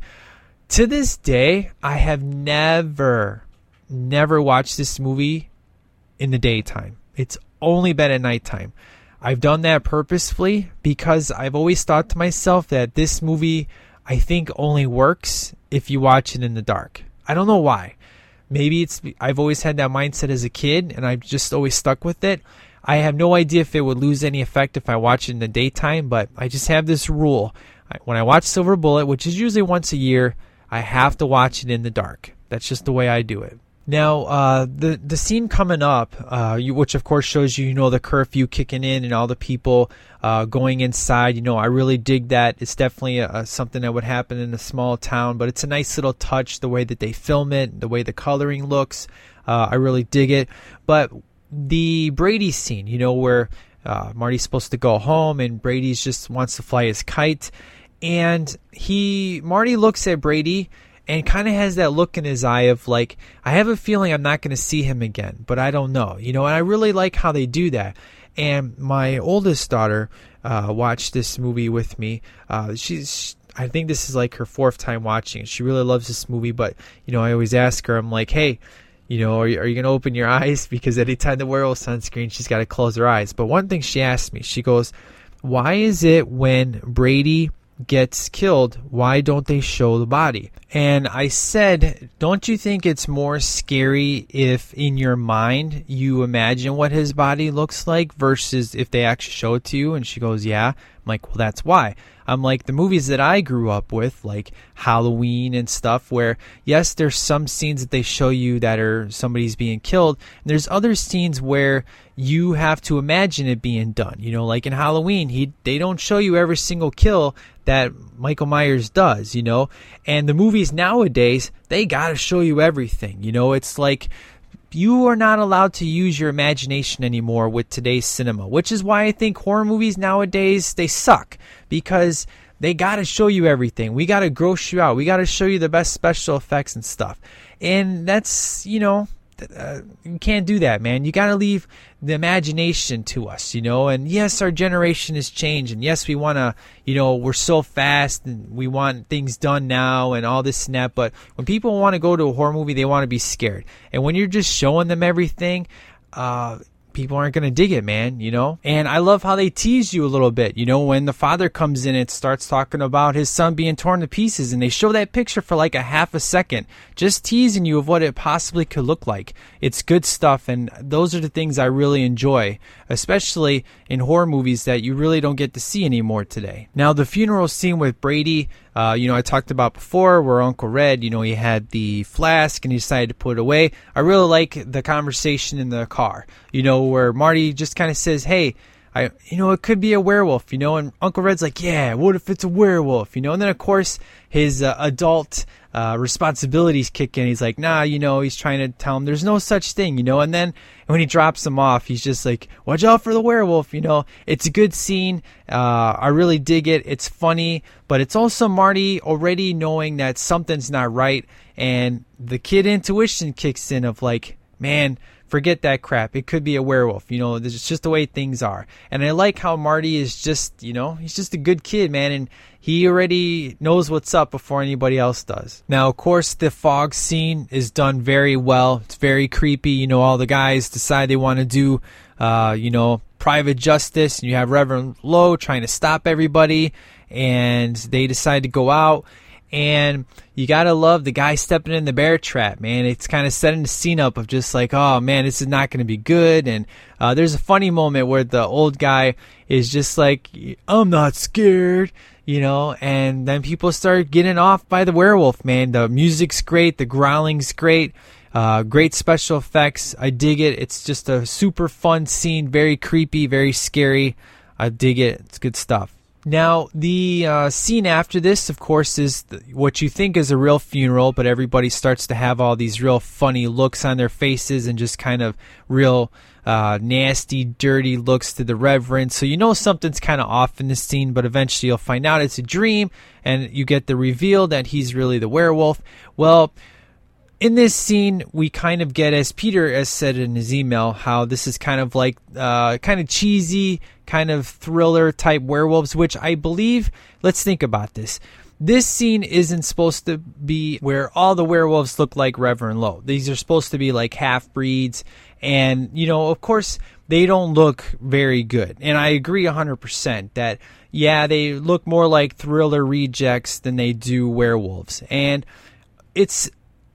To this day, I have never, never watched this movie in the daytime. It's only been at nighttime. I've done that purposefully because I've always thought to myself that this movie, I think, only works if you watch it in the dark. I don't know why. Maybe it's I've always had that mindset as a kid and I've just always stuck with it. I have no idea if it would lose any effect if I watch it in the daytime, but I just have this rule. When I watch Silver Bullet, which is usually once a year, I have to watch it in the dark. That's just the way I do it. Now, uh, the the scene coming up, uh, you, which of course shows you, you know, the curfew kicking in and all the people uh, going inside. You know, I really dig that. It's definitely a, a, something that would happen in a small town, but it's a nice little touch. The way that they film it, the way the coloring looks, uh, I really dig it. But the Brady scene, you know, where uh, Marty's supposed to go home and Brady's just wants to fly his kite, and he Marty looks at Brady and kind of has that look in his eye of like, I have a feeling I'm not going to see him again, but I don't know, you know, and I really like how they do that. And my oldest daughter uh, watched this movie with me. Uh, she's, I think this is like her fourth time watching. She really loves this movie, but you know, I always ask her, I'm like, hey, you know, are you, are you going to open your eyes? <laughs> Because anytime the werewolf's on screen, she's got to close her eyes. But one thing she asked me, she goes, why is it when Brady gets killed, why don't they show the body? And I said, don't you think it's more scary if in your mind you imagine what his body looks like versus if they actually show it to you? And she goes, yeah. Like, well, that's why. I'm like, the movies that I grew up with, like Halloween and stuff, where yes, there's some scenes that they show you that are somebody's being killed. And there's other scenes where you have to imagine it being done. You know, like in Halloween, he they don't show you every single kill that Michael Myers does, you know? And the movies nowadays, they got to show you everything. You know, it's like you are not allowed to use your imagination anymore with today's cinema, which is why I think horror movies nowadays they suck because they got to show you everything. We got to gross you out. We got to show you the best special effects and stuff. And that's, you know, uh, you can't do that, man. You got to leave the imagination to us, you know. And yes, our generation has changed, and yes, we want to, you know, we're so fast and we want things done now and all this and that. But when people want to go to a horror movie, they want to be scared. And when you're just showing them everything, uh, people aren't going to dig it, man, you know? And I love how they tease you a little bit. You know, when the father comes in and starts talking about his son being torn to pieces, and they show that picture for like a half a second, just teasing you of what it possibly could look like. It's good stuff, and those are the things I really enjoy, especially in horror movies that you really don't get to see anymore today. Now, the funeral scene with Brady, uh, you know, I talked about before where Uncle Red, you know, he had the flask and he decided to put it away. I really like the conversation in the car, you know, where Marty just kind of says, hey, I, you know, it could be a werewolf, you know, and Uncle Red's like, yeah, what if it's a werewolf, you know, and then of course his uh, adult uh, responsibilities kick in. He's like, nah, you know, he's trying to tell him there's no such thing, you know, and then when he drops him off, he's just like, watch out for the werewolf, you know. It's a good scene. Uh, I really dig it. It's funny, but it's also Marty already knowing that something's not right, and the kid intuition kicks in of like, man, forget that crap. It could be a werewolf. You know, it's just the way things are. And I like how Marty is just, you know, he's just a good kid, man. And he already knows what's up before anybody else does. Now, of course, the fog scene is done very well. It's very creepy. You know, all the guys decide they want to do, uh, you know, private justice. And you have Reverend Lowe trying to stop everybody. And they decide to go out and you gotta love the guy stepping in the bear trap, man. It's kind of setting the scene up of just like, oh man, this is not gonna be good. And uh, there's a funny moment where the old guy is just like, I'm not scared, you know. And then people start getting off by the werewolf, man. The music's great, the growling's great. Uh, great special effects. I dig it. It's just a super fun scene, very creepy, very scary. I dig it. It's good stuff. Now, the uh, scene after this, of course, is what you think is a real funeral, but everybody starts to have all these real funny looks on their faces and just kind of real uh, nasty, dirty looks to the Reverend. So you know something's kind of off in the scene, but eventually you'll find out it's a dream and you get the reveal that he's really the werewolf. Well, in this scene, we kind of get, as Peter has said in his email, how this is kind of like uh, kind of cheesy, kind of thriller type werewolves, which I believe. Let's think about this. This scene isn't supposed to be where all the werewolves look like Reverend Lowe. These are supposed to be like half breeds, and you know, of course, they don't look very good. And I agree 100% that yeah, they look more like thriller rejects than they do werewolves. And it's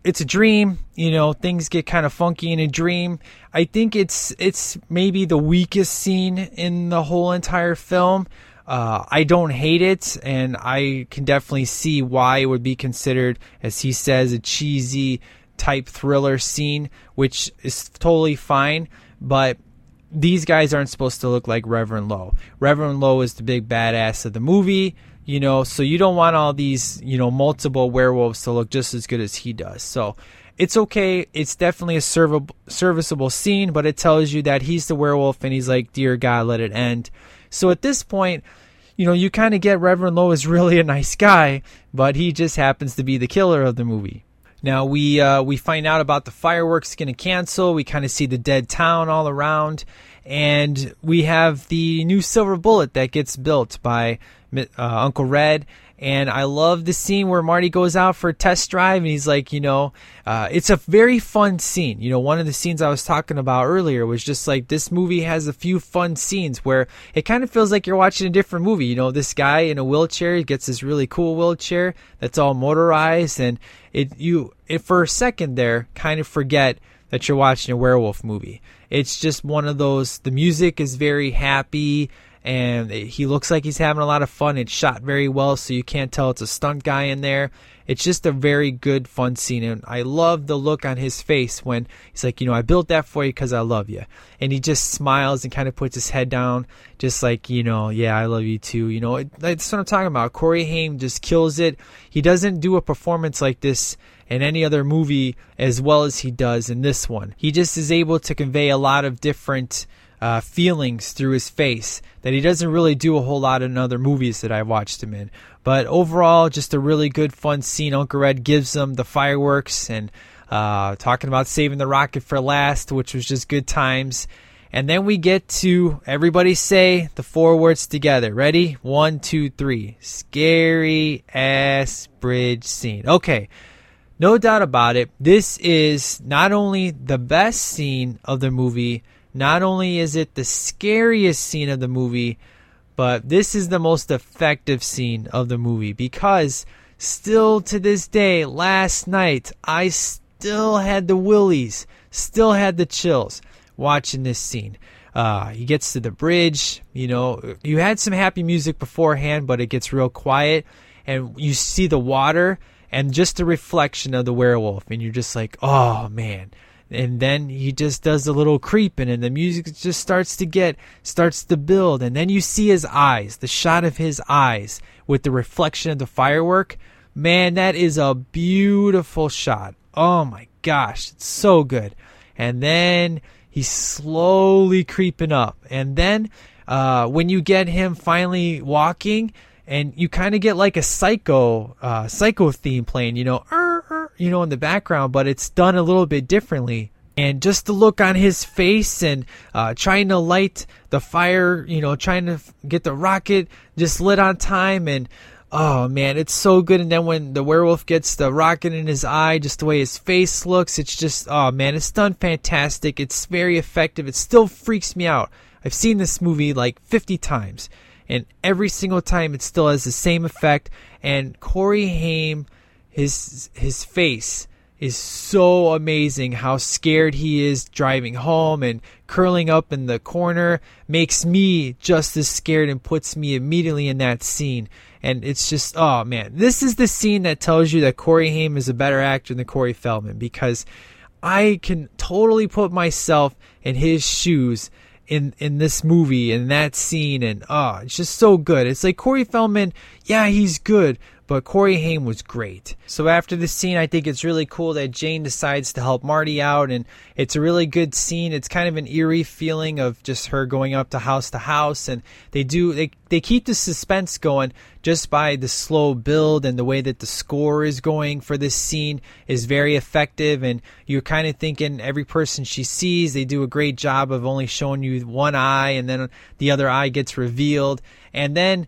it's a dream you know things get kind of funky in a dream. I think it's it's maybe the weakest scene in the whole entire film. Uh, i don't hate it and i can definitely see why it would be considered as he says a cheesy type thriller scene which is totally fine but these guys aren't supposed to look like reverend lowe. Reverend lowe is the big badass of the movie you know so you don't want all these you know multiple werewolves to look just as good as he does. So it's okay. It's definitely a serv- serviceable scene but it tells you that he's the werewolf and he's like dear god let it end. So at this point you know you kind of get reverend lowe is <laughs> really a nice guy but he just happens to be the killer of the movie. Now we uh, we find out about the fireworks going to cancel. We kind of see the dead town all around, and we have the new silver bullet that gets built by uh, Uncle Red. And I love the scene where Marty goes out for a test drive and he's like, you know, uh, it's a very fun scene. You know, one of the scenes I was talking about earlier was just like this movie has a few fun scenes where it kind of feels like you're watching a different movie. You know, this guy in a wheelchair gets this really cool wheelchair that's all motorized and it, you, it for a second there kind of forget that you're watching a werewolf movie. It's just one of those, the music is very happy and he looks like he's having a lot of fun. It's shot very well, so you can't tell it's a stunt guy in there. It's just a very good, fun scene, and I love the look on his face when he's like, you know, I built that for you because I love you, and he just smiles and kind of puts his head down, just like, you know, yeah, I love you too. You know, it, that's what I'm talking about. Corey Haim just kills it. He doesn't do a performance like this in any other movie as well as he does in this one. He just is able to convey a lot of different uh, feelings through his face that he doesn't really do a whole lot in other movies that I've watched him in. But overall, just a really good, fun scene. Uncle Red gives them the fireworks and uh, talking about saving the rocket for last, which was just good times. And then we get to everybody say the four words together. Ready? One, two, three. Scary ass bridge scene. Okay. No doubt about it. This is not only the best scene of the movie, not only is it the scariest scene of the movie, but this is the most effective scene of the movie because still to this day, last night, I still had the willies, still had the chills watching this scene. Uh, he gets to the bridge, you know, you had some happy music beforehand, but it gets real quiet, and you see the water and just the reflection of the werewolf, and you're just like, oh man and then he just does a little creeping and the music just starts to get starts to build. And then you see his eyes the shot of his eyes with the reflection of the firework. Man that is a beautiful shot. Oh my gosh it's so good. And then he's slowly creeping up. And then uh, when you get him finally walking and you kind of get like a psycho uh, psycho theme playing you know you know in the background but it's done a little bit differently. And just the look on his face and uh, trying to light the fire you know trying to get the rocket just lit on time and oh man it's so good. And then when the werewolf gets the rocket in his eye just the way his face looks it's just oh man it's done fantastic. It's very effective. It still freaks me out. I've seen this movie like 50 times and every single time it still has the same effect. And Corey Haim, his his face is so amazing. How scared he is driving home and curling up in the corner makes me just as scared and puts me immediately in that scene. And it's just, oh man, this is the scene that tells you that Corey Haim is a better actor than Corey Feldman because I can totally put myself in his shoes in in this movie and that scene and oh it's just so good it's like corey feldman yeah he's good but corey haim was great. So after this scene i think it's really cool that jane decides to help marty out and it's a really good scene. It's kind of an eerie feeling of just her going up to house to house and they do they they keep the suspense going just by the slow build and the way that the score is going for this scene is very effective and you're kind of thinking every person she sees they do a great job of only showing you one eye and then the other eye gets revealed. And then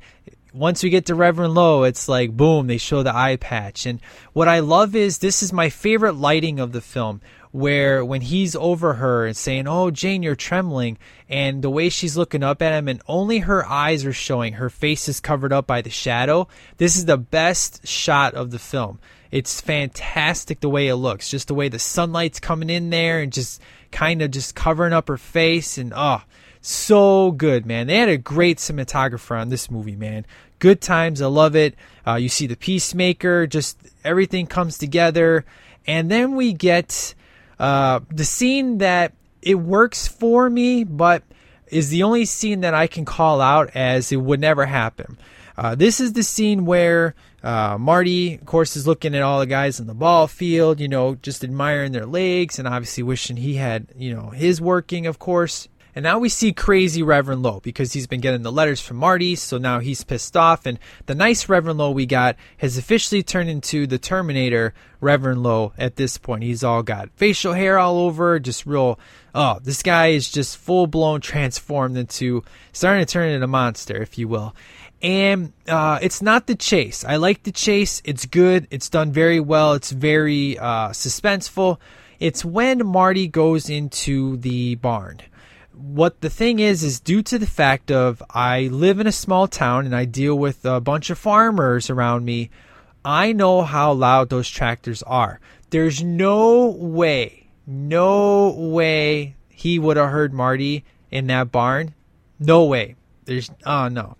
once we get to Reverend Lowe, it's like boom, they show the eye patch. And what I love is this is my favorite lighting of the film, where when he's over her and saying, "Oh, Jane, you're trembling," and the way she's looking up at him, and only her eyes are showing, her face is covered up by the shadow. This is the best shot of the film. It's fantastic the way it looks, just the way the sunlight's coming in there and just kind of just covering up her face, and oh so good, man. They had a great cinematographer on this movie, man. Good times. I love it. Uh, you see the Peacemaker, just everything comes together. And then we get uh, the scene that it works for me, but is the only scene that I can call out as it would never happen. Uh, this is the scene where uh, Marty, of course, is looking at all the guys in the ball field, you know, just admiring their legs and obviously wishing he had, you know, his working, of course. And now we see crazy Reverend Lowe because he's been getting the letters from Marty, so now he's pissed off. And the nice Reverend Lowe we got has officially turned into the Terminator Reverend Lowe at this point. He's all got facial hair all over, just real. Oh, this guy is just full blown transformed into starting to turn into a monster, if you will. And uh, it's not the chase. I like the chase. It's good. It's done very well. It's very uh, suspenseful. It's when Marty goes into the barn what the thing is is due to the fact of I live in a small town and I deal with a bunch of farmers around me. I know how loud those tractors are. There's no way, no way he would have heard Marty in that barn. No way. There's oh no.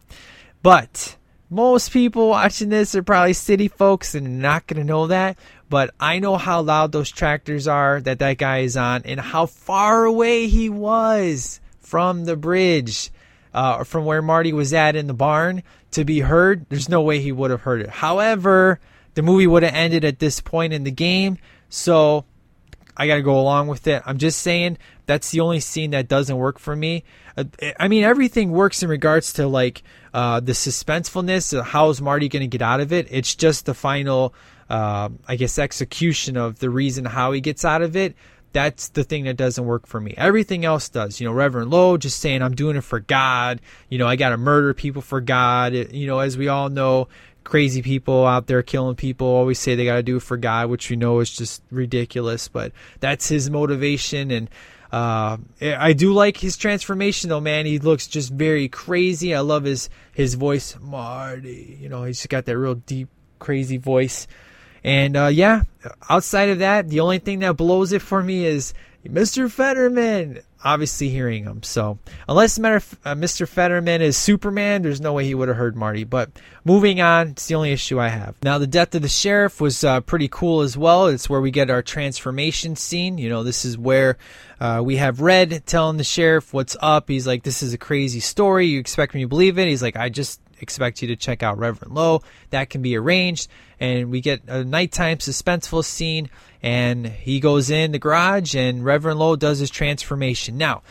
But most people watching this are probably city folks and not going to know that. But I know how loud those tractors are that that guy is on and how far away he was from the bridge, uh, from where Marty was at in the barn to be heard. There's no way he would have heard it. However, the movie would have ended at this point in the game. So I got to go along with it. I'm just saying that's the only scene that doesn't work for me. Uh, I mean, everything works in regards to like uh, the suspensefulness. How is Marty going to get out of it? It's just the final, uh, I guess, execution of the reason how he gets out of it. That's the thing that doesn't work for me. Everything else does. You know, Reverend Lowe just saying, I'm doing it for God. You know, I got to murder people for God. You know, as we all know, crazy people out there killing people always say they got to do it for God, which we know is just ridiculous. But that's his motivation, and uh, I do like his transformation though, man. He looks just very crazy. I love his his voice, Marty. You know, he's got that real deep, crazy voice. And uh, yeah, outside of that, the only thing that blows it for me is Mr. Fetterman. Obviously, hearing him. So, unless uh, Mr. Fetterman is Superman, there's no way he would have heard Marty. But moving on, it's the only issue I have. Now, the death of the sheriff was uh, pretty cool as well. It's where we get our transformation scene. You know, this is where uh, we have Red telling the sheriff what's up. He's like, "This is a crazy story. You expect me to believe it?" He's like, "I just expect you to check out Reverend Lowe. That can be arranged." And we get a nighttime suspenseful scene and he goes in the garage and Reverend Lowe does his transformation. Now,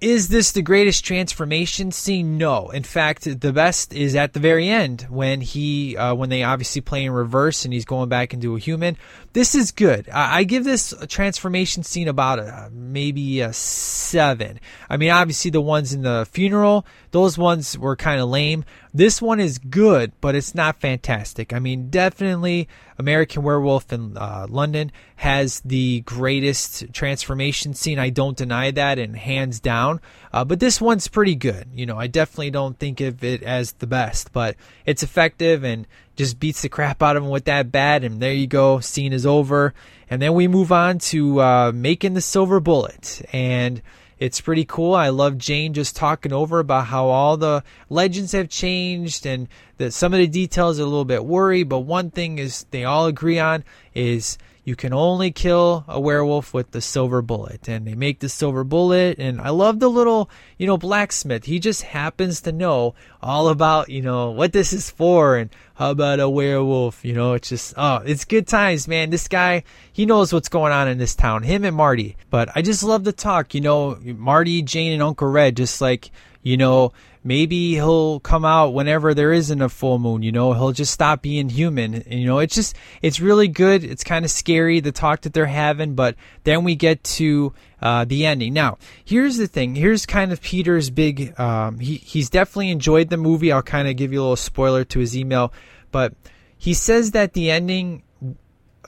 is this the greatest transformation scene? No. In fact, the best is at the very end when he, uh, when they obviously play in reverse and he's going back into a human. This is good. I, give this transformation scene about a, maybe a seven. I mean, obviously the ones in the funeral, those ones were kind of lame. This one is good, but it's not fantastic. I mean, definitely American Werewolf in uh, London has the greatest transformation scene. I don't deny that, and hands down. Uh, but this one's pretty good. You know, I definitely don't think of it as the best, but it's effective and just beats the crap out of him with that bat. And there you go, scene is over. And then we move on to uh, making the silver bullet. And it's pretty cool. I love Jane just talking over about how all the legends have changed and that some of the details are a little bit worry, but one thing is they all agree on is you can only kill a werewolf with the silver bullet. And they make the silver bullet and i love the little you know blacksmith. He just happens to know all about you know what this is for and how about a werewolf you know? It's just oh it's good times man. This guy he knows what's going on in this town him and marty. But i just love the talk you know? Marty jane and uncle red just like you know maybe he'll come out whenever there isn't a full moon you know? He'll just stop being human and, you know? It's just it's really good. It's kind of scary the talk that they're having but then we get to uh, the ending. Now here's the thing. Here's kind of peter's big um, he, he's definitely enjoyed the movie. I'll kind of give you a little spoiler to his email but he says that the ending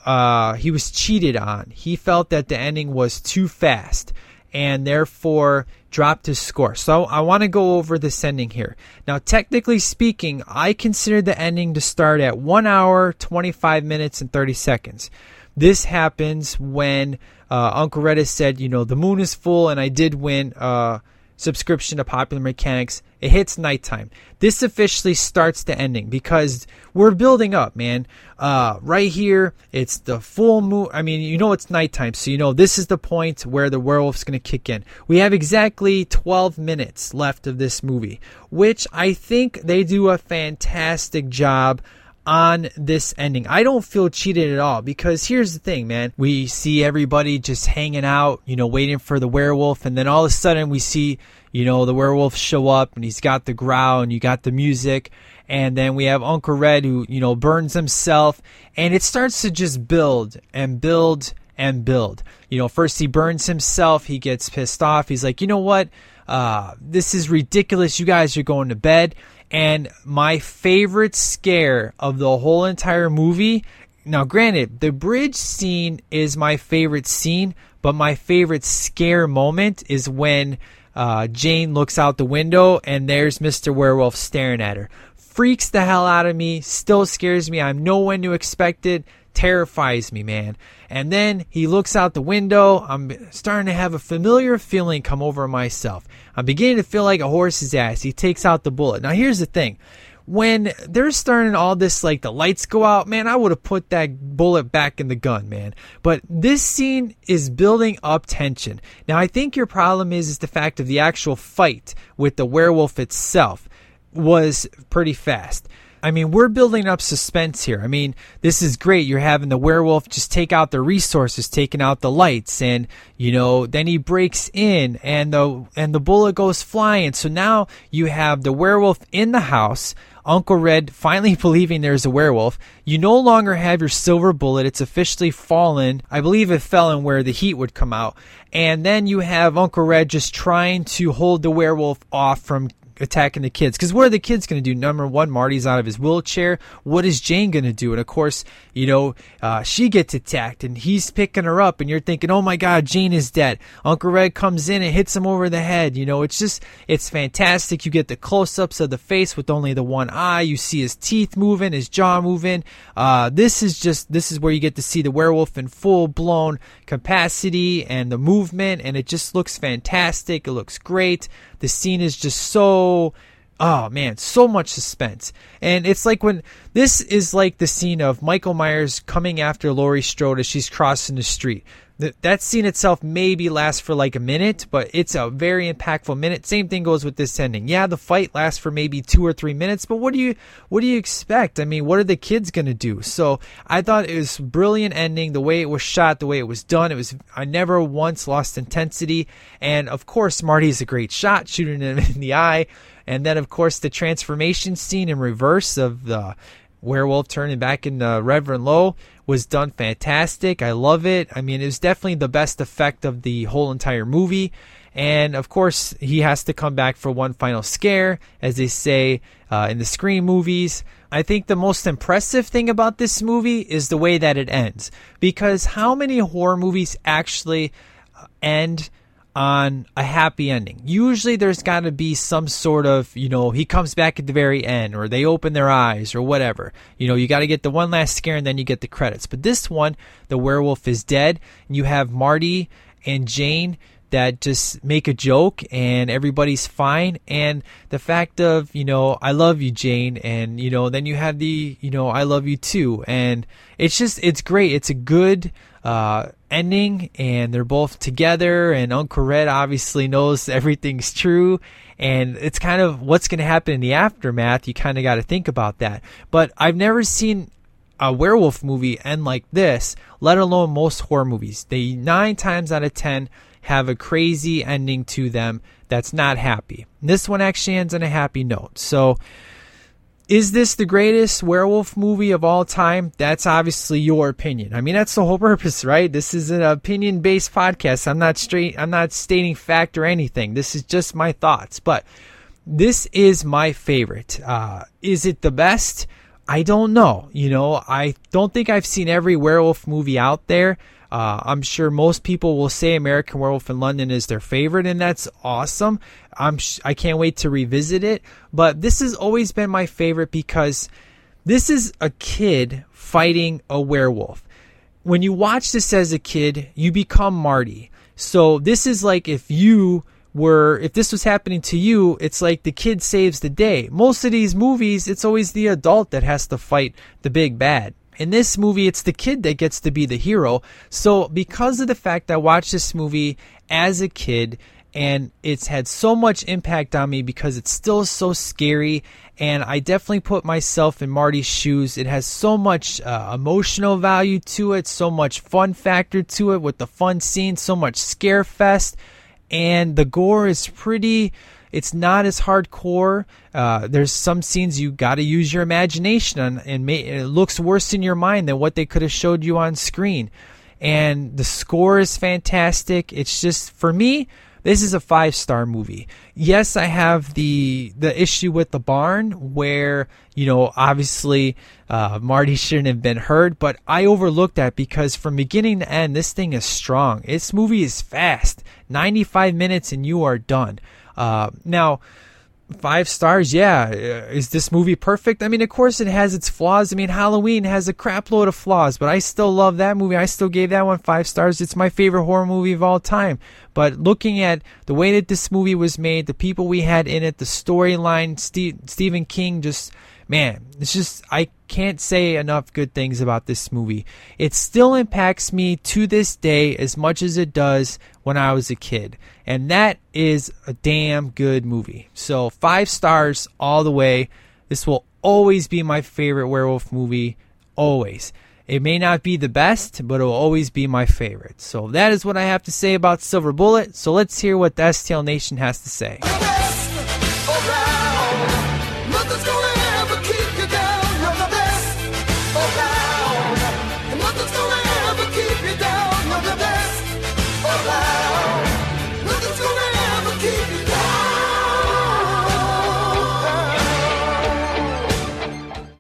uh, he was cheated on. He felt that the ending was too fast and therefore dropped his score. So I want to go over this ending here. Now, technically speaking, I consider the ending to start at 1 hour, 25 minutes, and 30 seconds. This happens when uh, Uncle Red said, you know, the moon is full and I did win. Uh, subscription to Popular Mechanics. It hits nighttime. This officially starts the ending because we're building up, man. Uh, right here, it's the full moon. I mean, you know it's nighttime, so you know this is the point where the werewolf's going to kick in. We have exactly 12 minutes left of this movie, which I think they do a fantastic job on this ending. I don't feel cheated at all because here's the thing, man. We see everybody just hanging out, you know, waiting for the werewolf, and then all of a sudden we see, you know, the werewolf show up and he's got the growl and you got the music. And then we have Uncle Red who, you know, burns himself and it starts to just build and build and build. You know, first he burns himself, he gets pissed off. He's like, you know what? Uh, this is ridiculous. You guys are going to bed. And my favorite scare of the whole entire movie. Now, granted, the bridge scene is my favorite scene, but my favorite scare moment is when uh, Jane looks out the window and there's Mr. Werewolf staring at her. Freaks the hell out of me, still scares me. I know when to expect it. Terrifies me, man. And then he looks out the window. I'm starting to have a familiar feeling come over myself. I'm beginning to feel like a horse's ass. He takes out the bullet. Now, here's the thing. When they're starting all this, like the lights go out, man, I would have put that bullet back in the gun, man. But this scene is building up tension. Now, I think your problem is, is the fact of the actual fight with the werewolf itself was pretty fast. I mean, we're building up suspense here. I mean, this is great. You're having the werewolf just take out the resources, taking out the lights, and you know, then he breaks in, and the and the bullet goes flying. So now you have the werewolf in the house. Uncle Red finally <laughs> believing there's a werewolf. You no longer have your silver bullet. It's officially fallen. I believe it fell in where the heat would come out. And then you have Uncle Red just trying to hold the werewolf off from attacking the kids. Because what are the kids going to do? Number one, Marty's out of his wheelchair. What is Jane going to do? And of course, you know, uh, she gets attacked and he's picking her up, and you're thinking, oh my God, Jane is dead. Uncle Red comes in and hits him over the head. You know, it's just, it's fantastic. You get the close ups of the face with only the one eye. You see his teeth moving, his jaw moving. Uh, this is just, this is where you get to see the werewolf in full blown capacity and the movement, and it just looks fantastic. It looks great. The scene is just so oh man, so much suspense. And it's like when this is like the scene of Michael Myers coming after Laurie Strode as she's crossing the street. That scene itself maybe lasts for like a minute, but it's a very impactful minute. Same thing goes with this ending. Yeah, the fight lasts for maybe two or three minutes, but what do you what do you expect? I mean, what are the kids gonna do? So I thought it was brilliant ending. The way it was shot, the way it was done, it was I never once lost intensity. And of course, Marty's a great shot, shooting him <laughs> in the eye. And then, of course, the transformation scene in reverse of the werewolf turning back into Reverend Lowe was done fantastic. I love it. I mean, it was definitely the best effect of the whole entire movie. And of course, he has to come back for one final scare, as they say uh, in the Scream movies. I think the most impressive thing about this movie is the way that it ends. Because how many horror movies actually uh, end on a happy ending. Usually there's got to be some sort of, you know, he comes back at the very end or they open their eyes or whatever. You know, you got to get the one last scare and then you get the credits. But this one, the werewolf is dead and you have Marty and Jane that just make a joke and everybody's fine and the fact of you know i love you jane and you know then you have the you know i love you too and it's just it's great it's a good uh, ending and they're both together and uncle red obviously knows everything's true and it's kind of what's going to happen in the aftermath you kind of got to think about that but i've never seen a werewolf movie end like this let alone most horror movies they nine times out of ten have a crazy ending to them that's not happy. This one actually ends on a happy note. So, is this the greatest werewolf movie of all time? That's obviously your opinion. I mean, that's the whole <laughs> purpose, right? This is an opinion-based podcast. I'm not straight. I'm not stating fact or anything. This is just my thoughts. But this is my favorite. Uh, is it the best? I don't know. You know, I don't think I've seen every werewolf movie out there. Uh, I'm sure most people will say American Werewolf in London is their favorite, and that's awesome. I'm sh- I can't wait to revisit it. But this has always been my favorite because this is a kid fighting a werewolf. When you watch this as a kid, you become Marty. So this is like if you were if this was happening to you, it's like the kid saves the day. Most of these movies, it's always the adult that has to fight the big bad. In this movie, it's the kid that gets to be the hero. So, because of the fact I watched this movie as a kid, and it's had so much impact on me because it's still so scary, and I definitely put myself in Marty's shoes. It has so much uh, emotional value to it, so much fun factor to it with the fun scenes, so much scare fest, and the gore is pretty it's not as hardcore. Uh, there's some scenes you got to use your imagination on, and may, it looks worse in your mind than what they could have showed you on screen. And the score is fantastic. It's just for me, this is a five star movie. Yes, I have the the issue with the barn where you know obviously uh, Marty shouldn't have been hurt, but I overlooked that because from beginning to end, this thing is strong. This movie is fast, 95 minutes, and you are done. Uh, now, Five stars, yeah. Uh, Is this movie perfect? I mean, of course it has its flaws. I mean, Halloween has a crap load of flaws, but I still love that movie. I still gave that one five stars. It's my favorite horror movie of all time. But looking at the way that this movie was made, the people we had in it, the storyline, Ste- Stephen King just man, it's just I can't say enough good things about this movie. It still impacts me to this day as much as it does when I was a kid. And that is a damn good movie. So, 5 stars all the way. This will always be my favorite werewolf movie always. It may not be the best, but it will always be my favorite. So that is what I have to say about Silver Bullet. So let's hear what the STL Nation has to say.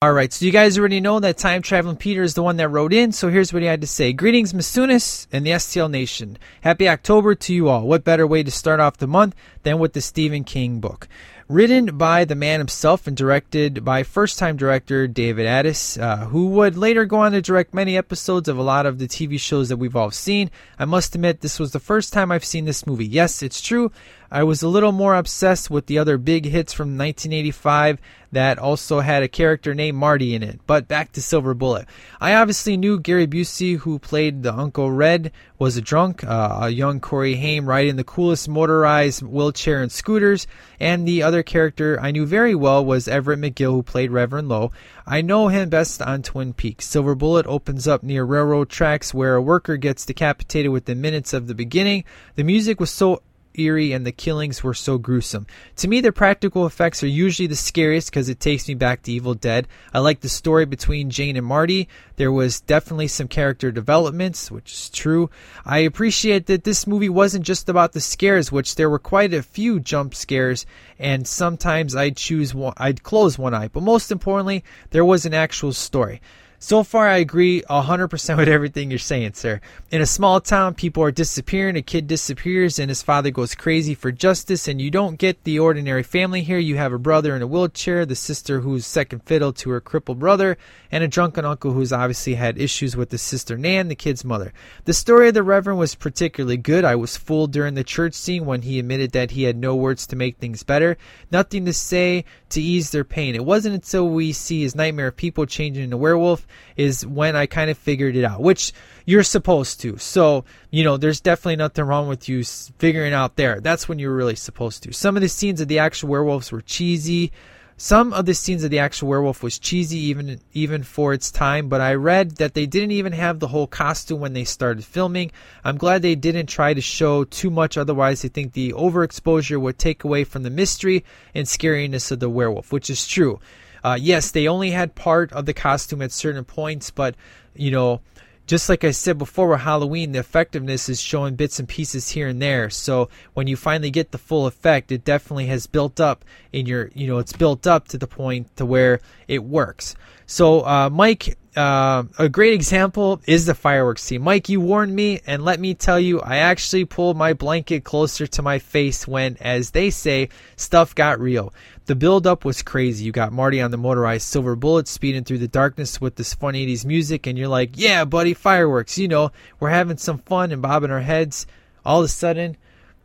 All right, so you guys already know that Time Traveling Peter is the one that wrote in, so here's what he had to say. Greetings, Masunis and the STL Nation. Happy October to you all. What better way to start off the month than with the Stephen King book? Written by the man himself and directed by first time director David Addis, uh, who would later go on to direct many episodes of a lot of the TV shows that we've all seen. I must admit, this was the first time I've seen this movie. Yes, it's true. I was a little more obsessed with the other big hits from 1985 that also had a character named Marty in it. But back to Silver Bullet. I obviously knew Gary Busey, who played the Uncle Red, was a drunk, uh, a young Corey Haim riding the coolest motorized wheelchair and scooters, and the other character I knew very well was Everett McGill, who played Reverend Lowe. I know him best on Twin Peaks. Silver Bullet opens up near railroad tracks where a worker gets decapitated within minutes of the beginning. The music was so eerie and the killings were so gruesome. To me, the practical effects are usually the scariest because it takes me back to Evil Dead. I like the story between Jane and Marty. There was definitely some character developments, which is true. I appreciate that this movie wasn't just about the scares, which there were quite a few jump scares, and sometimes I'd choose one, I'd close one eye. But most importantly, there was an actual story. So far, I agree 100% with everything you're saying, sir. In a small town, people are disappearing. A kid disappears, and his father goes crazy for justice. And you don't get the ordinary family here. You have a brother in a wheelchair, the sister who's second fiddle to her crippled brother, and a drunken uncle who's obviously had issues with his sister Nan, the kid's mother. The story of the Reverend was particularly good. I was fooled during the church scene when he admitted that he had no words to make things better, nothing to say to ease their pain. It wasn't until we see his nightmare of people changing into werewolf is when I kind of figured it out, which you're supposed to. So, you know, there's definitely nothing wrong with you figuring out there. That's when you're really supposed to. Some of the scenes of the actual werewolves were cheesy. Some of the scenes of the actual werewolf was cheesy even even for its time, but I read that they didn't even have the whole costume when they started filming. I'm glad they didn't try to show too much otherwise I think the overexposure would take away from the mystery and scariness of the werewolf, which is true. Uh, yes, they only had part of the costume at certain points, but you know, just like I said before with Halloween, the effectiveness is showing bits and pieces here and there. So when you finally get the full effect, it definitely has built up in your, you know, it's built up to the point to where it works. So uh, Mike, uh, a great example is the fireworks scene. Mike, you warned me, and let me tell you, I actually pulled my blanket closer to my face when, as they say, stuff got real. The build up was crazy. You got Marty on the motorized silver bullet speeding through the darkness with this fun 80s music, and you're like, yeah, buddy, fireworks. You know, we're having some fun and bobbing our heads. All of a sudden,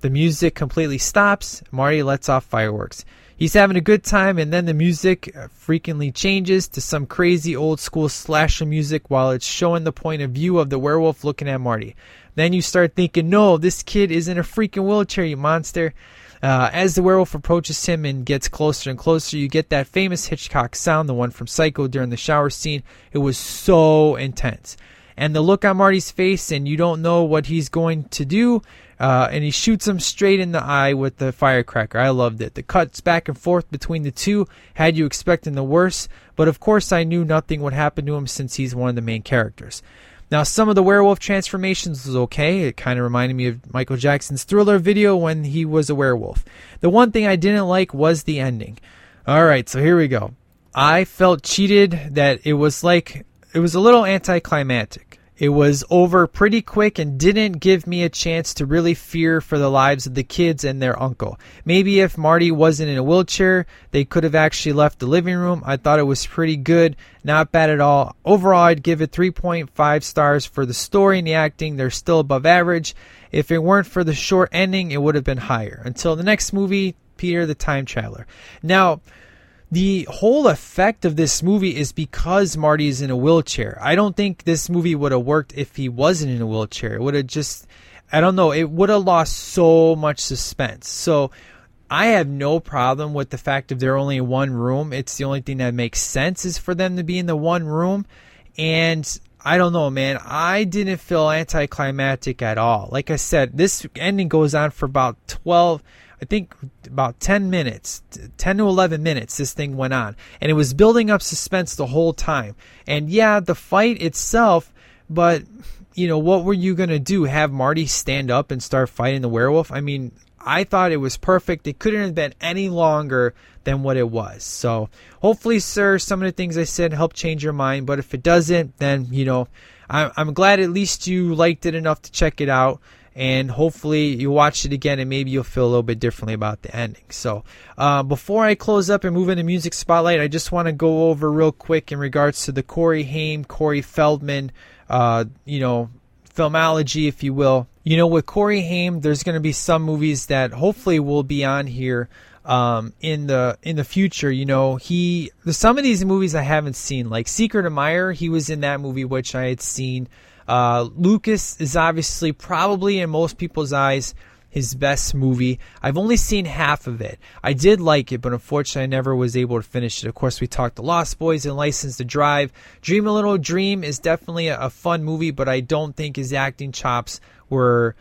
the music completely stops. Marty lets off fireworks. He's having a good time, and then the music uh, freakingly changes to some crazy old school slasher music while it's showing the point of view of the werewolf looking at Marty. Then you start thinking, no, this kid is in a freaking wheelchair, you monster. Uh, as the werewolf approaches him and gets closer and closer, you get that famous Hitchcock sound, the one from Psycho during the shower scene. It was so intense. And the look on Marty's face, and you don't know what he's going to do. Uh, and he shoots him straight in the eye with the firecracker. I loved it. The cuts back and forth between the two had you expecting the worst, but of course I knew nothing would happen to him since he's one of the main characters. Now, some of the werewolf transformations was okay. It kind of reminded me of Michael Jackson's Thriller video when he was a werewolf. The one thing I didn't like was the ending. All right, so here we go. I felt cheated that it was like it was a little anticlimactic. It was over pretty quick and didn't give me a chance to really fear for the lives of the kids and their uncle. Maybe if Marty wasn't in a wheelchair, they could have actually left the living room. I thought it was pretty good, not bad at all. Overall, I'd give it 3.5 stars for the story and the acting. They're still above average. If it weren't for the short ending, it would have been higher. Until the next movie, Peter the Time Traveler. Now, the whole effect of this movie is because Marty is in a wheelchair. I don't think this movie would have worked if he wasn't in a wheelchair. It would have just, I don't know, it would have lost so much suspense. So I have no problem with the fact if they're only in one room. It's the only thing that makes sense is for them to be in the one room. And I don't know, man. I didn't feel anticlimactic at all. Like I said, this ending goes on for about 12, I think about 10 minutes, 10 to 11 minutes, this thing went on. And it was building up suspense the whole time. And yeah, the fight itself, but, you know, what were you going to do? Have Marty stand up and start fighting the werewolf? I mean, I thought it was perfect. It couldn't have been any longer than what it was. So hopefully, sir, some of the things I said help change your mind. But if it doesn't, then, you know, I'm, I'm glad at least you liked it enough to check it out and hopefully you watch it again and maybe you'll feel a little bit differently about the ending. So, uh, before I close up and move into music spotlight, I just want to go over real quick in regards to the Corey Haim, Corey Feldman, uh, you know, filmology, if you will. You know, with Corey Haim, there's going to be some movies that hopefully will be on here um, in the in the future. You know, he some of these movies I haven't seen, like Secret of Admirer. He was in that movie, which I had seen. Uh, Lucas is obviously probably in most people's eyes his best movie. I've only seen half of it. I did like it, but unfortunately, I never was able to finish it. Of course, we talked The Lost Boys and License to Drive. Dream a Little Dream is definitely a, a fun movie, but I don't think his acting chops were.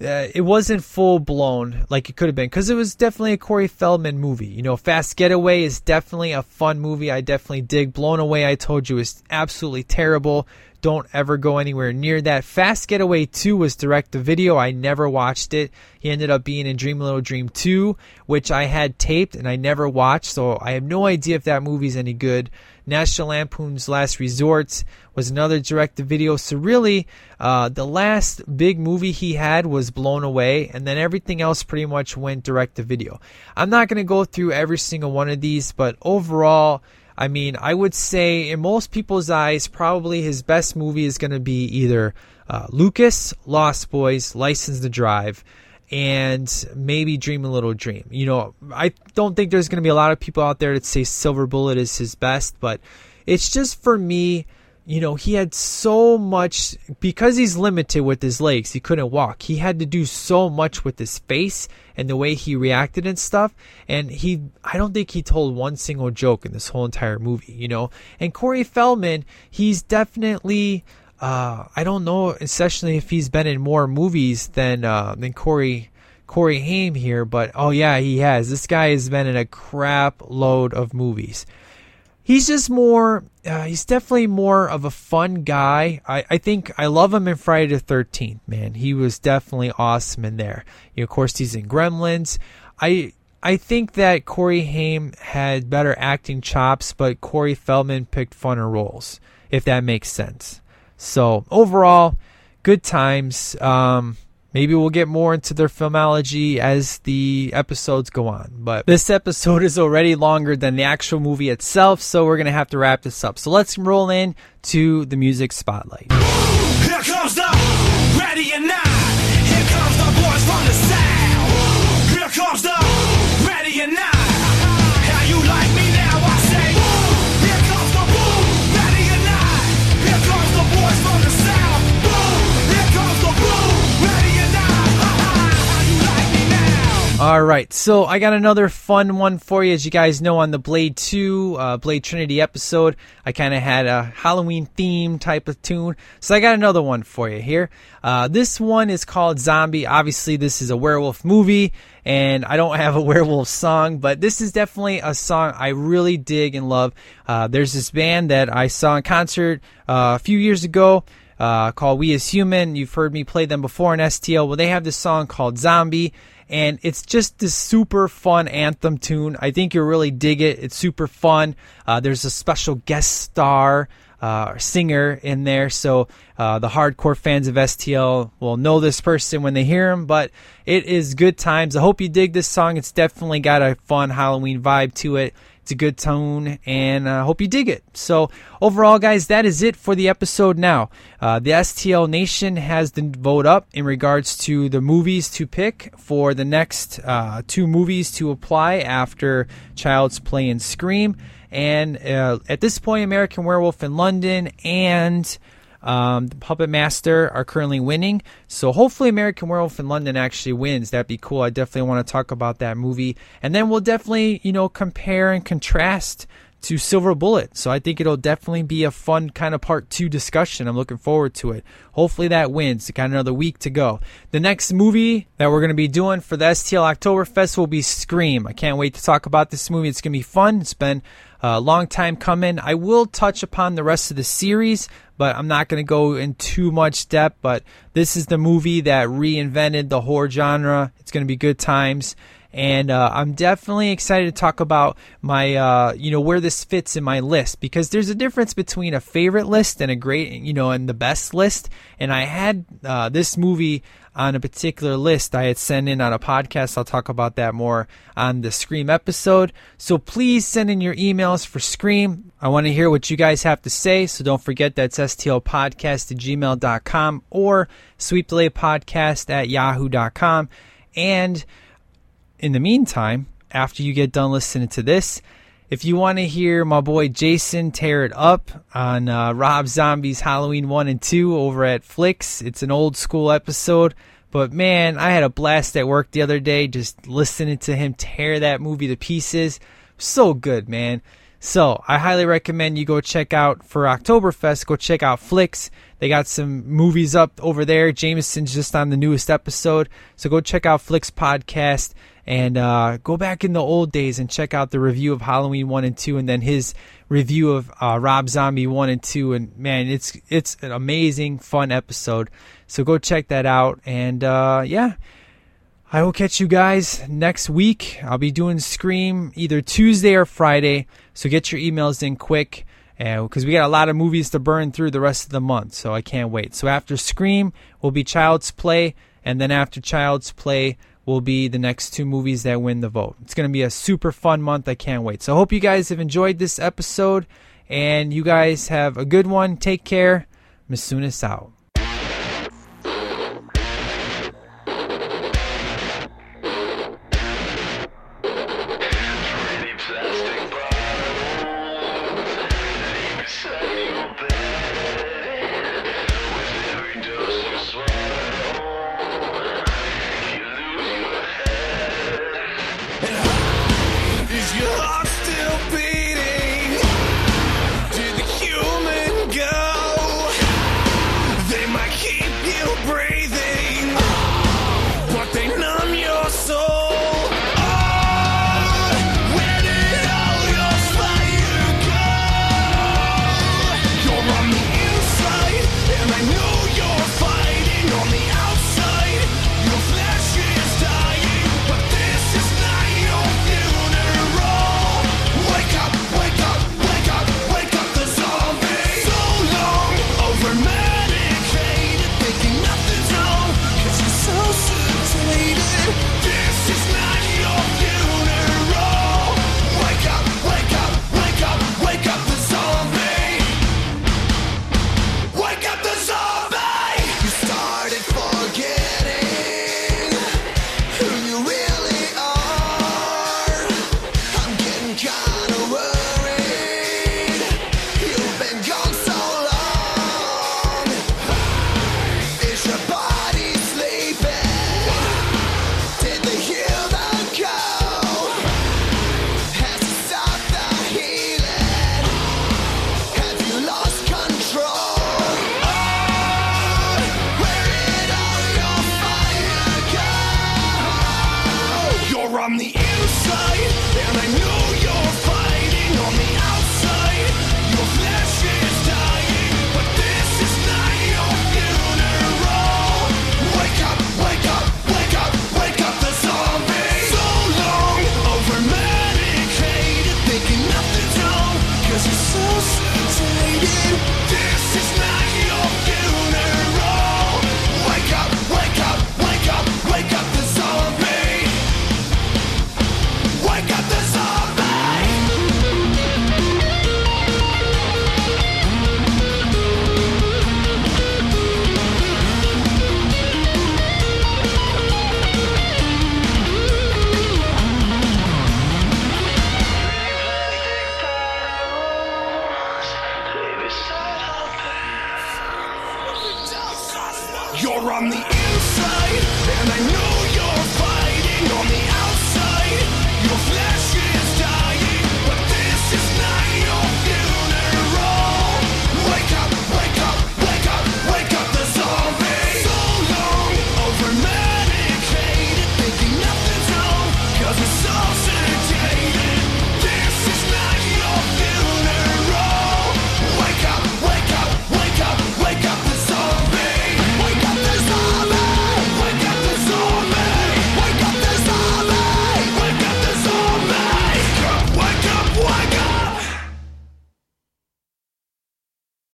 Uh, it wasn't full blown like it could have been because it was definitely a Corey Feldman movie. You know, Fast Getaway is definitely a fun movie. I definitely dig. Blown Away, I told you, is absolutely terrible. Don't ever go anywhere near that. Fast Getaway 2 was direct to video. I never watched it. He ended up being in Dream Little Dream 2, which I had taped and I never watched, so I have no idea if that movie's any good. National Lampoon's Last Resort was another direct to video. So, really, uh, the last big movie he had was Blown Away, and then everything else pretty much went direct to video. I'm not going to go through every single one of these, but overall, I mean, I would say in most people's eyes, probably his best movie is going to be either uh, Lucas, Lost Boys, License to Drive, and maybe Dream a Little Dream. You know, I don't think there's going to be a lot of people out there that say Silver Bullet is his best, but it's just for me you know, he had so much because he's limited with his legs. He couldn't walk. He had to do so much with his face and the way he reacted and stuff. And he, I don't think he told one single joke in this whole entire movie, you know. And Corey Feldman, he's definitely, uh, I don't know, especially if he's been in more movies than uh, than Corey. Corey Haim here, but oh yeah, he has. This guy has been in a crap load of movies he's just more uh, he's definitely more of a fun guy. I, I think i love him in friday the 13th man. He was definitely awesome in there. You know, of course he's in gremlins. I i think that corey haim had better acting chops but corey feldman picked funner roles if that makes sense. So overall good times. Um Maybe we'll get more into their filmology as the episodes go on. But this episode <laughs> is already longer than the actual movie itself, so we're going to have to wrap this up. So let's roll in to the music spotlight. Here comes the ready not. Here comes the boys from the All right, so I got another fun one for you. As you guys know, on the Blade 2, uh, Blade Trinity episode, I kind of had a Halloween theme type of tune. So I got another one for you here. Uh, this one is called Zombie. Obviously, this is a werewolf movie, and I don't have a <laughs> werewolf song, but this is definitely a song I really dig and love. Uh, there's this band that I saw in concert uh, a few years ago uh, called We As Human. You've heard me play them before in STL. Well, they have this song called Zombie, and it's just this super fun anthem tune. I think you'll really dig it. It's super fun. Uh, there's a special guest star uh, singer in there. So uh, the hardcore fans of STL will know this person when they hear him. But it is good times. I hope you dig this song. It's definitely got a fun Halloween vibe to it. It's a good tone, and I uh, hope you dig it. So, overall, guys, that is it for the episode now. Uh, the STL Nation has the vote up in regards to the movies to pick for the next uh, two movies to apply after Child's Play and Scream. And uh, at this point, American Werewolf in London and um, the Puppet Master are currently winning. So hopefully American Werewolf in London actually wins. That'd be cool. I definitely want to talk about that movie. And then we'll definitely, you know, compare and contrast to Silver Bullet. So I think it'll definitely be a fun kind of part two discussion. I'm looking forward to it. Hopefully that wins. Got another week to go. The next movie that we're going to be doing for the STL Oktoberfest will be Scream. I can't wait to talk about this movie. It's going to be fun. It's been a long time coming. I will touch upon the rest of the series, but I'm not going to go in too much depth. But this is the movie that reinvented the horror genre. It's going to be good times. And uh, I'm definitely excited to talk about my, uh, you know, where this fits in my list because there's a difference between a favorite list and a great, you know, and the best list. And I had uh, this movie on a particular list I had sent in on a podcast. I'll talk about that more on the Scream episode. So please send in your emails for Scream. I want to hear what you guys have to say. So don't forget that's stlpodcast at gmail.com or sweepdelaypodcast at yahoo.com. And in the meantime, after you get done listening to this, if you want to hear my boy Jason tear it up on uh, Rob Zombie's Halloween 1 and 2 over at Flicks, it's an old school episode. But man, I had a blast at work the other day just listening to him tear that movie to pieces. So good, man. So I highly recommend you go check out for Oktoberfest, go check out Flicks. They got some movies up over there. Jameson's just on the newest episode. So go check out Flicks Podcast and uh, go back in the old days and check out the review of Halloween one and two, and then his review of uh, Rob Zombie one and two. And man, it's it's an amazing, fun episode. So go check that out. And uh, yeah, I will catch you guys next week. I'll be doing Scream either Tuesday or Friday. So get your emails in quick. Because we got a lot of movies to burn through the rest of the month, so I can't wait. So after Scream will be Child's Play, and then after Child's Play will be the next two movies that win the vote. It's going to be a super fun month. I can't wait. So I hope you guys have enjoyed this episode and you guys have a good one. Take care. Masunis out.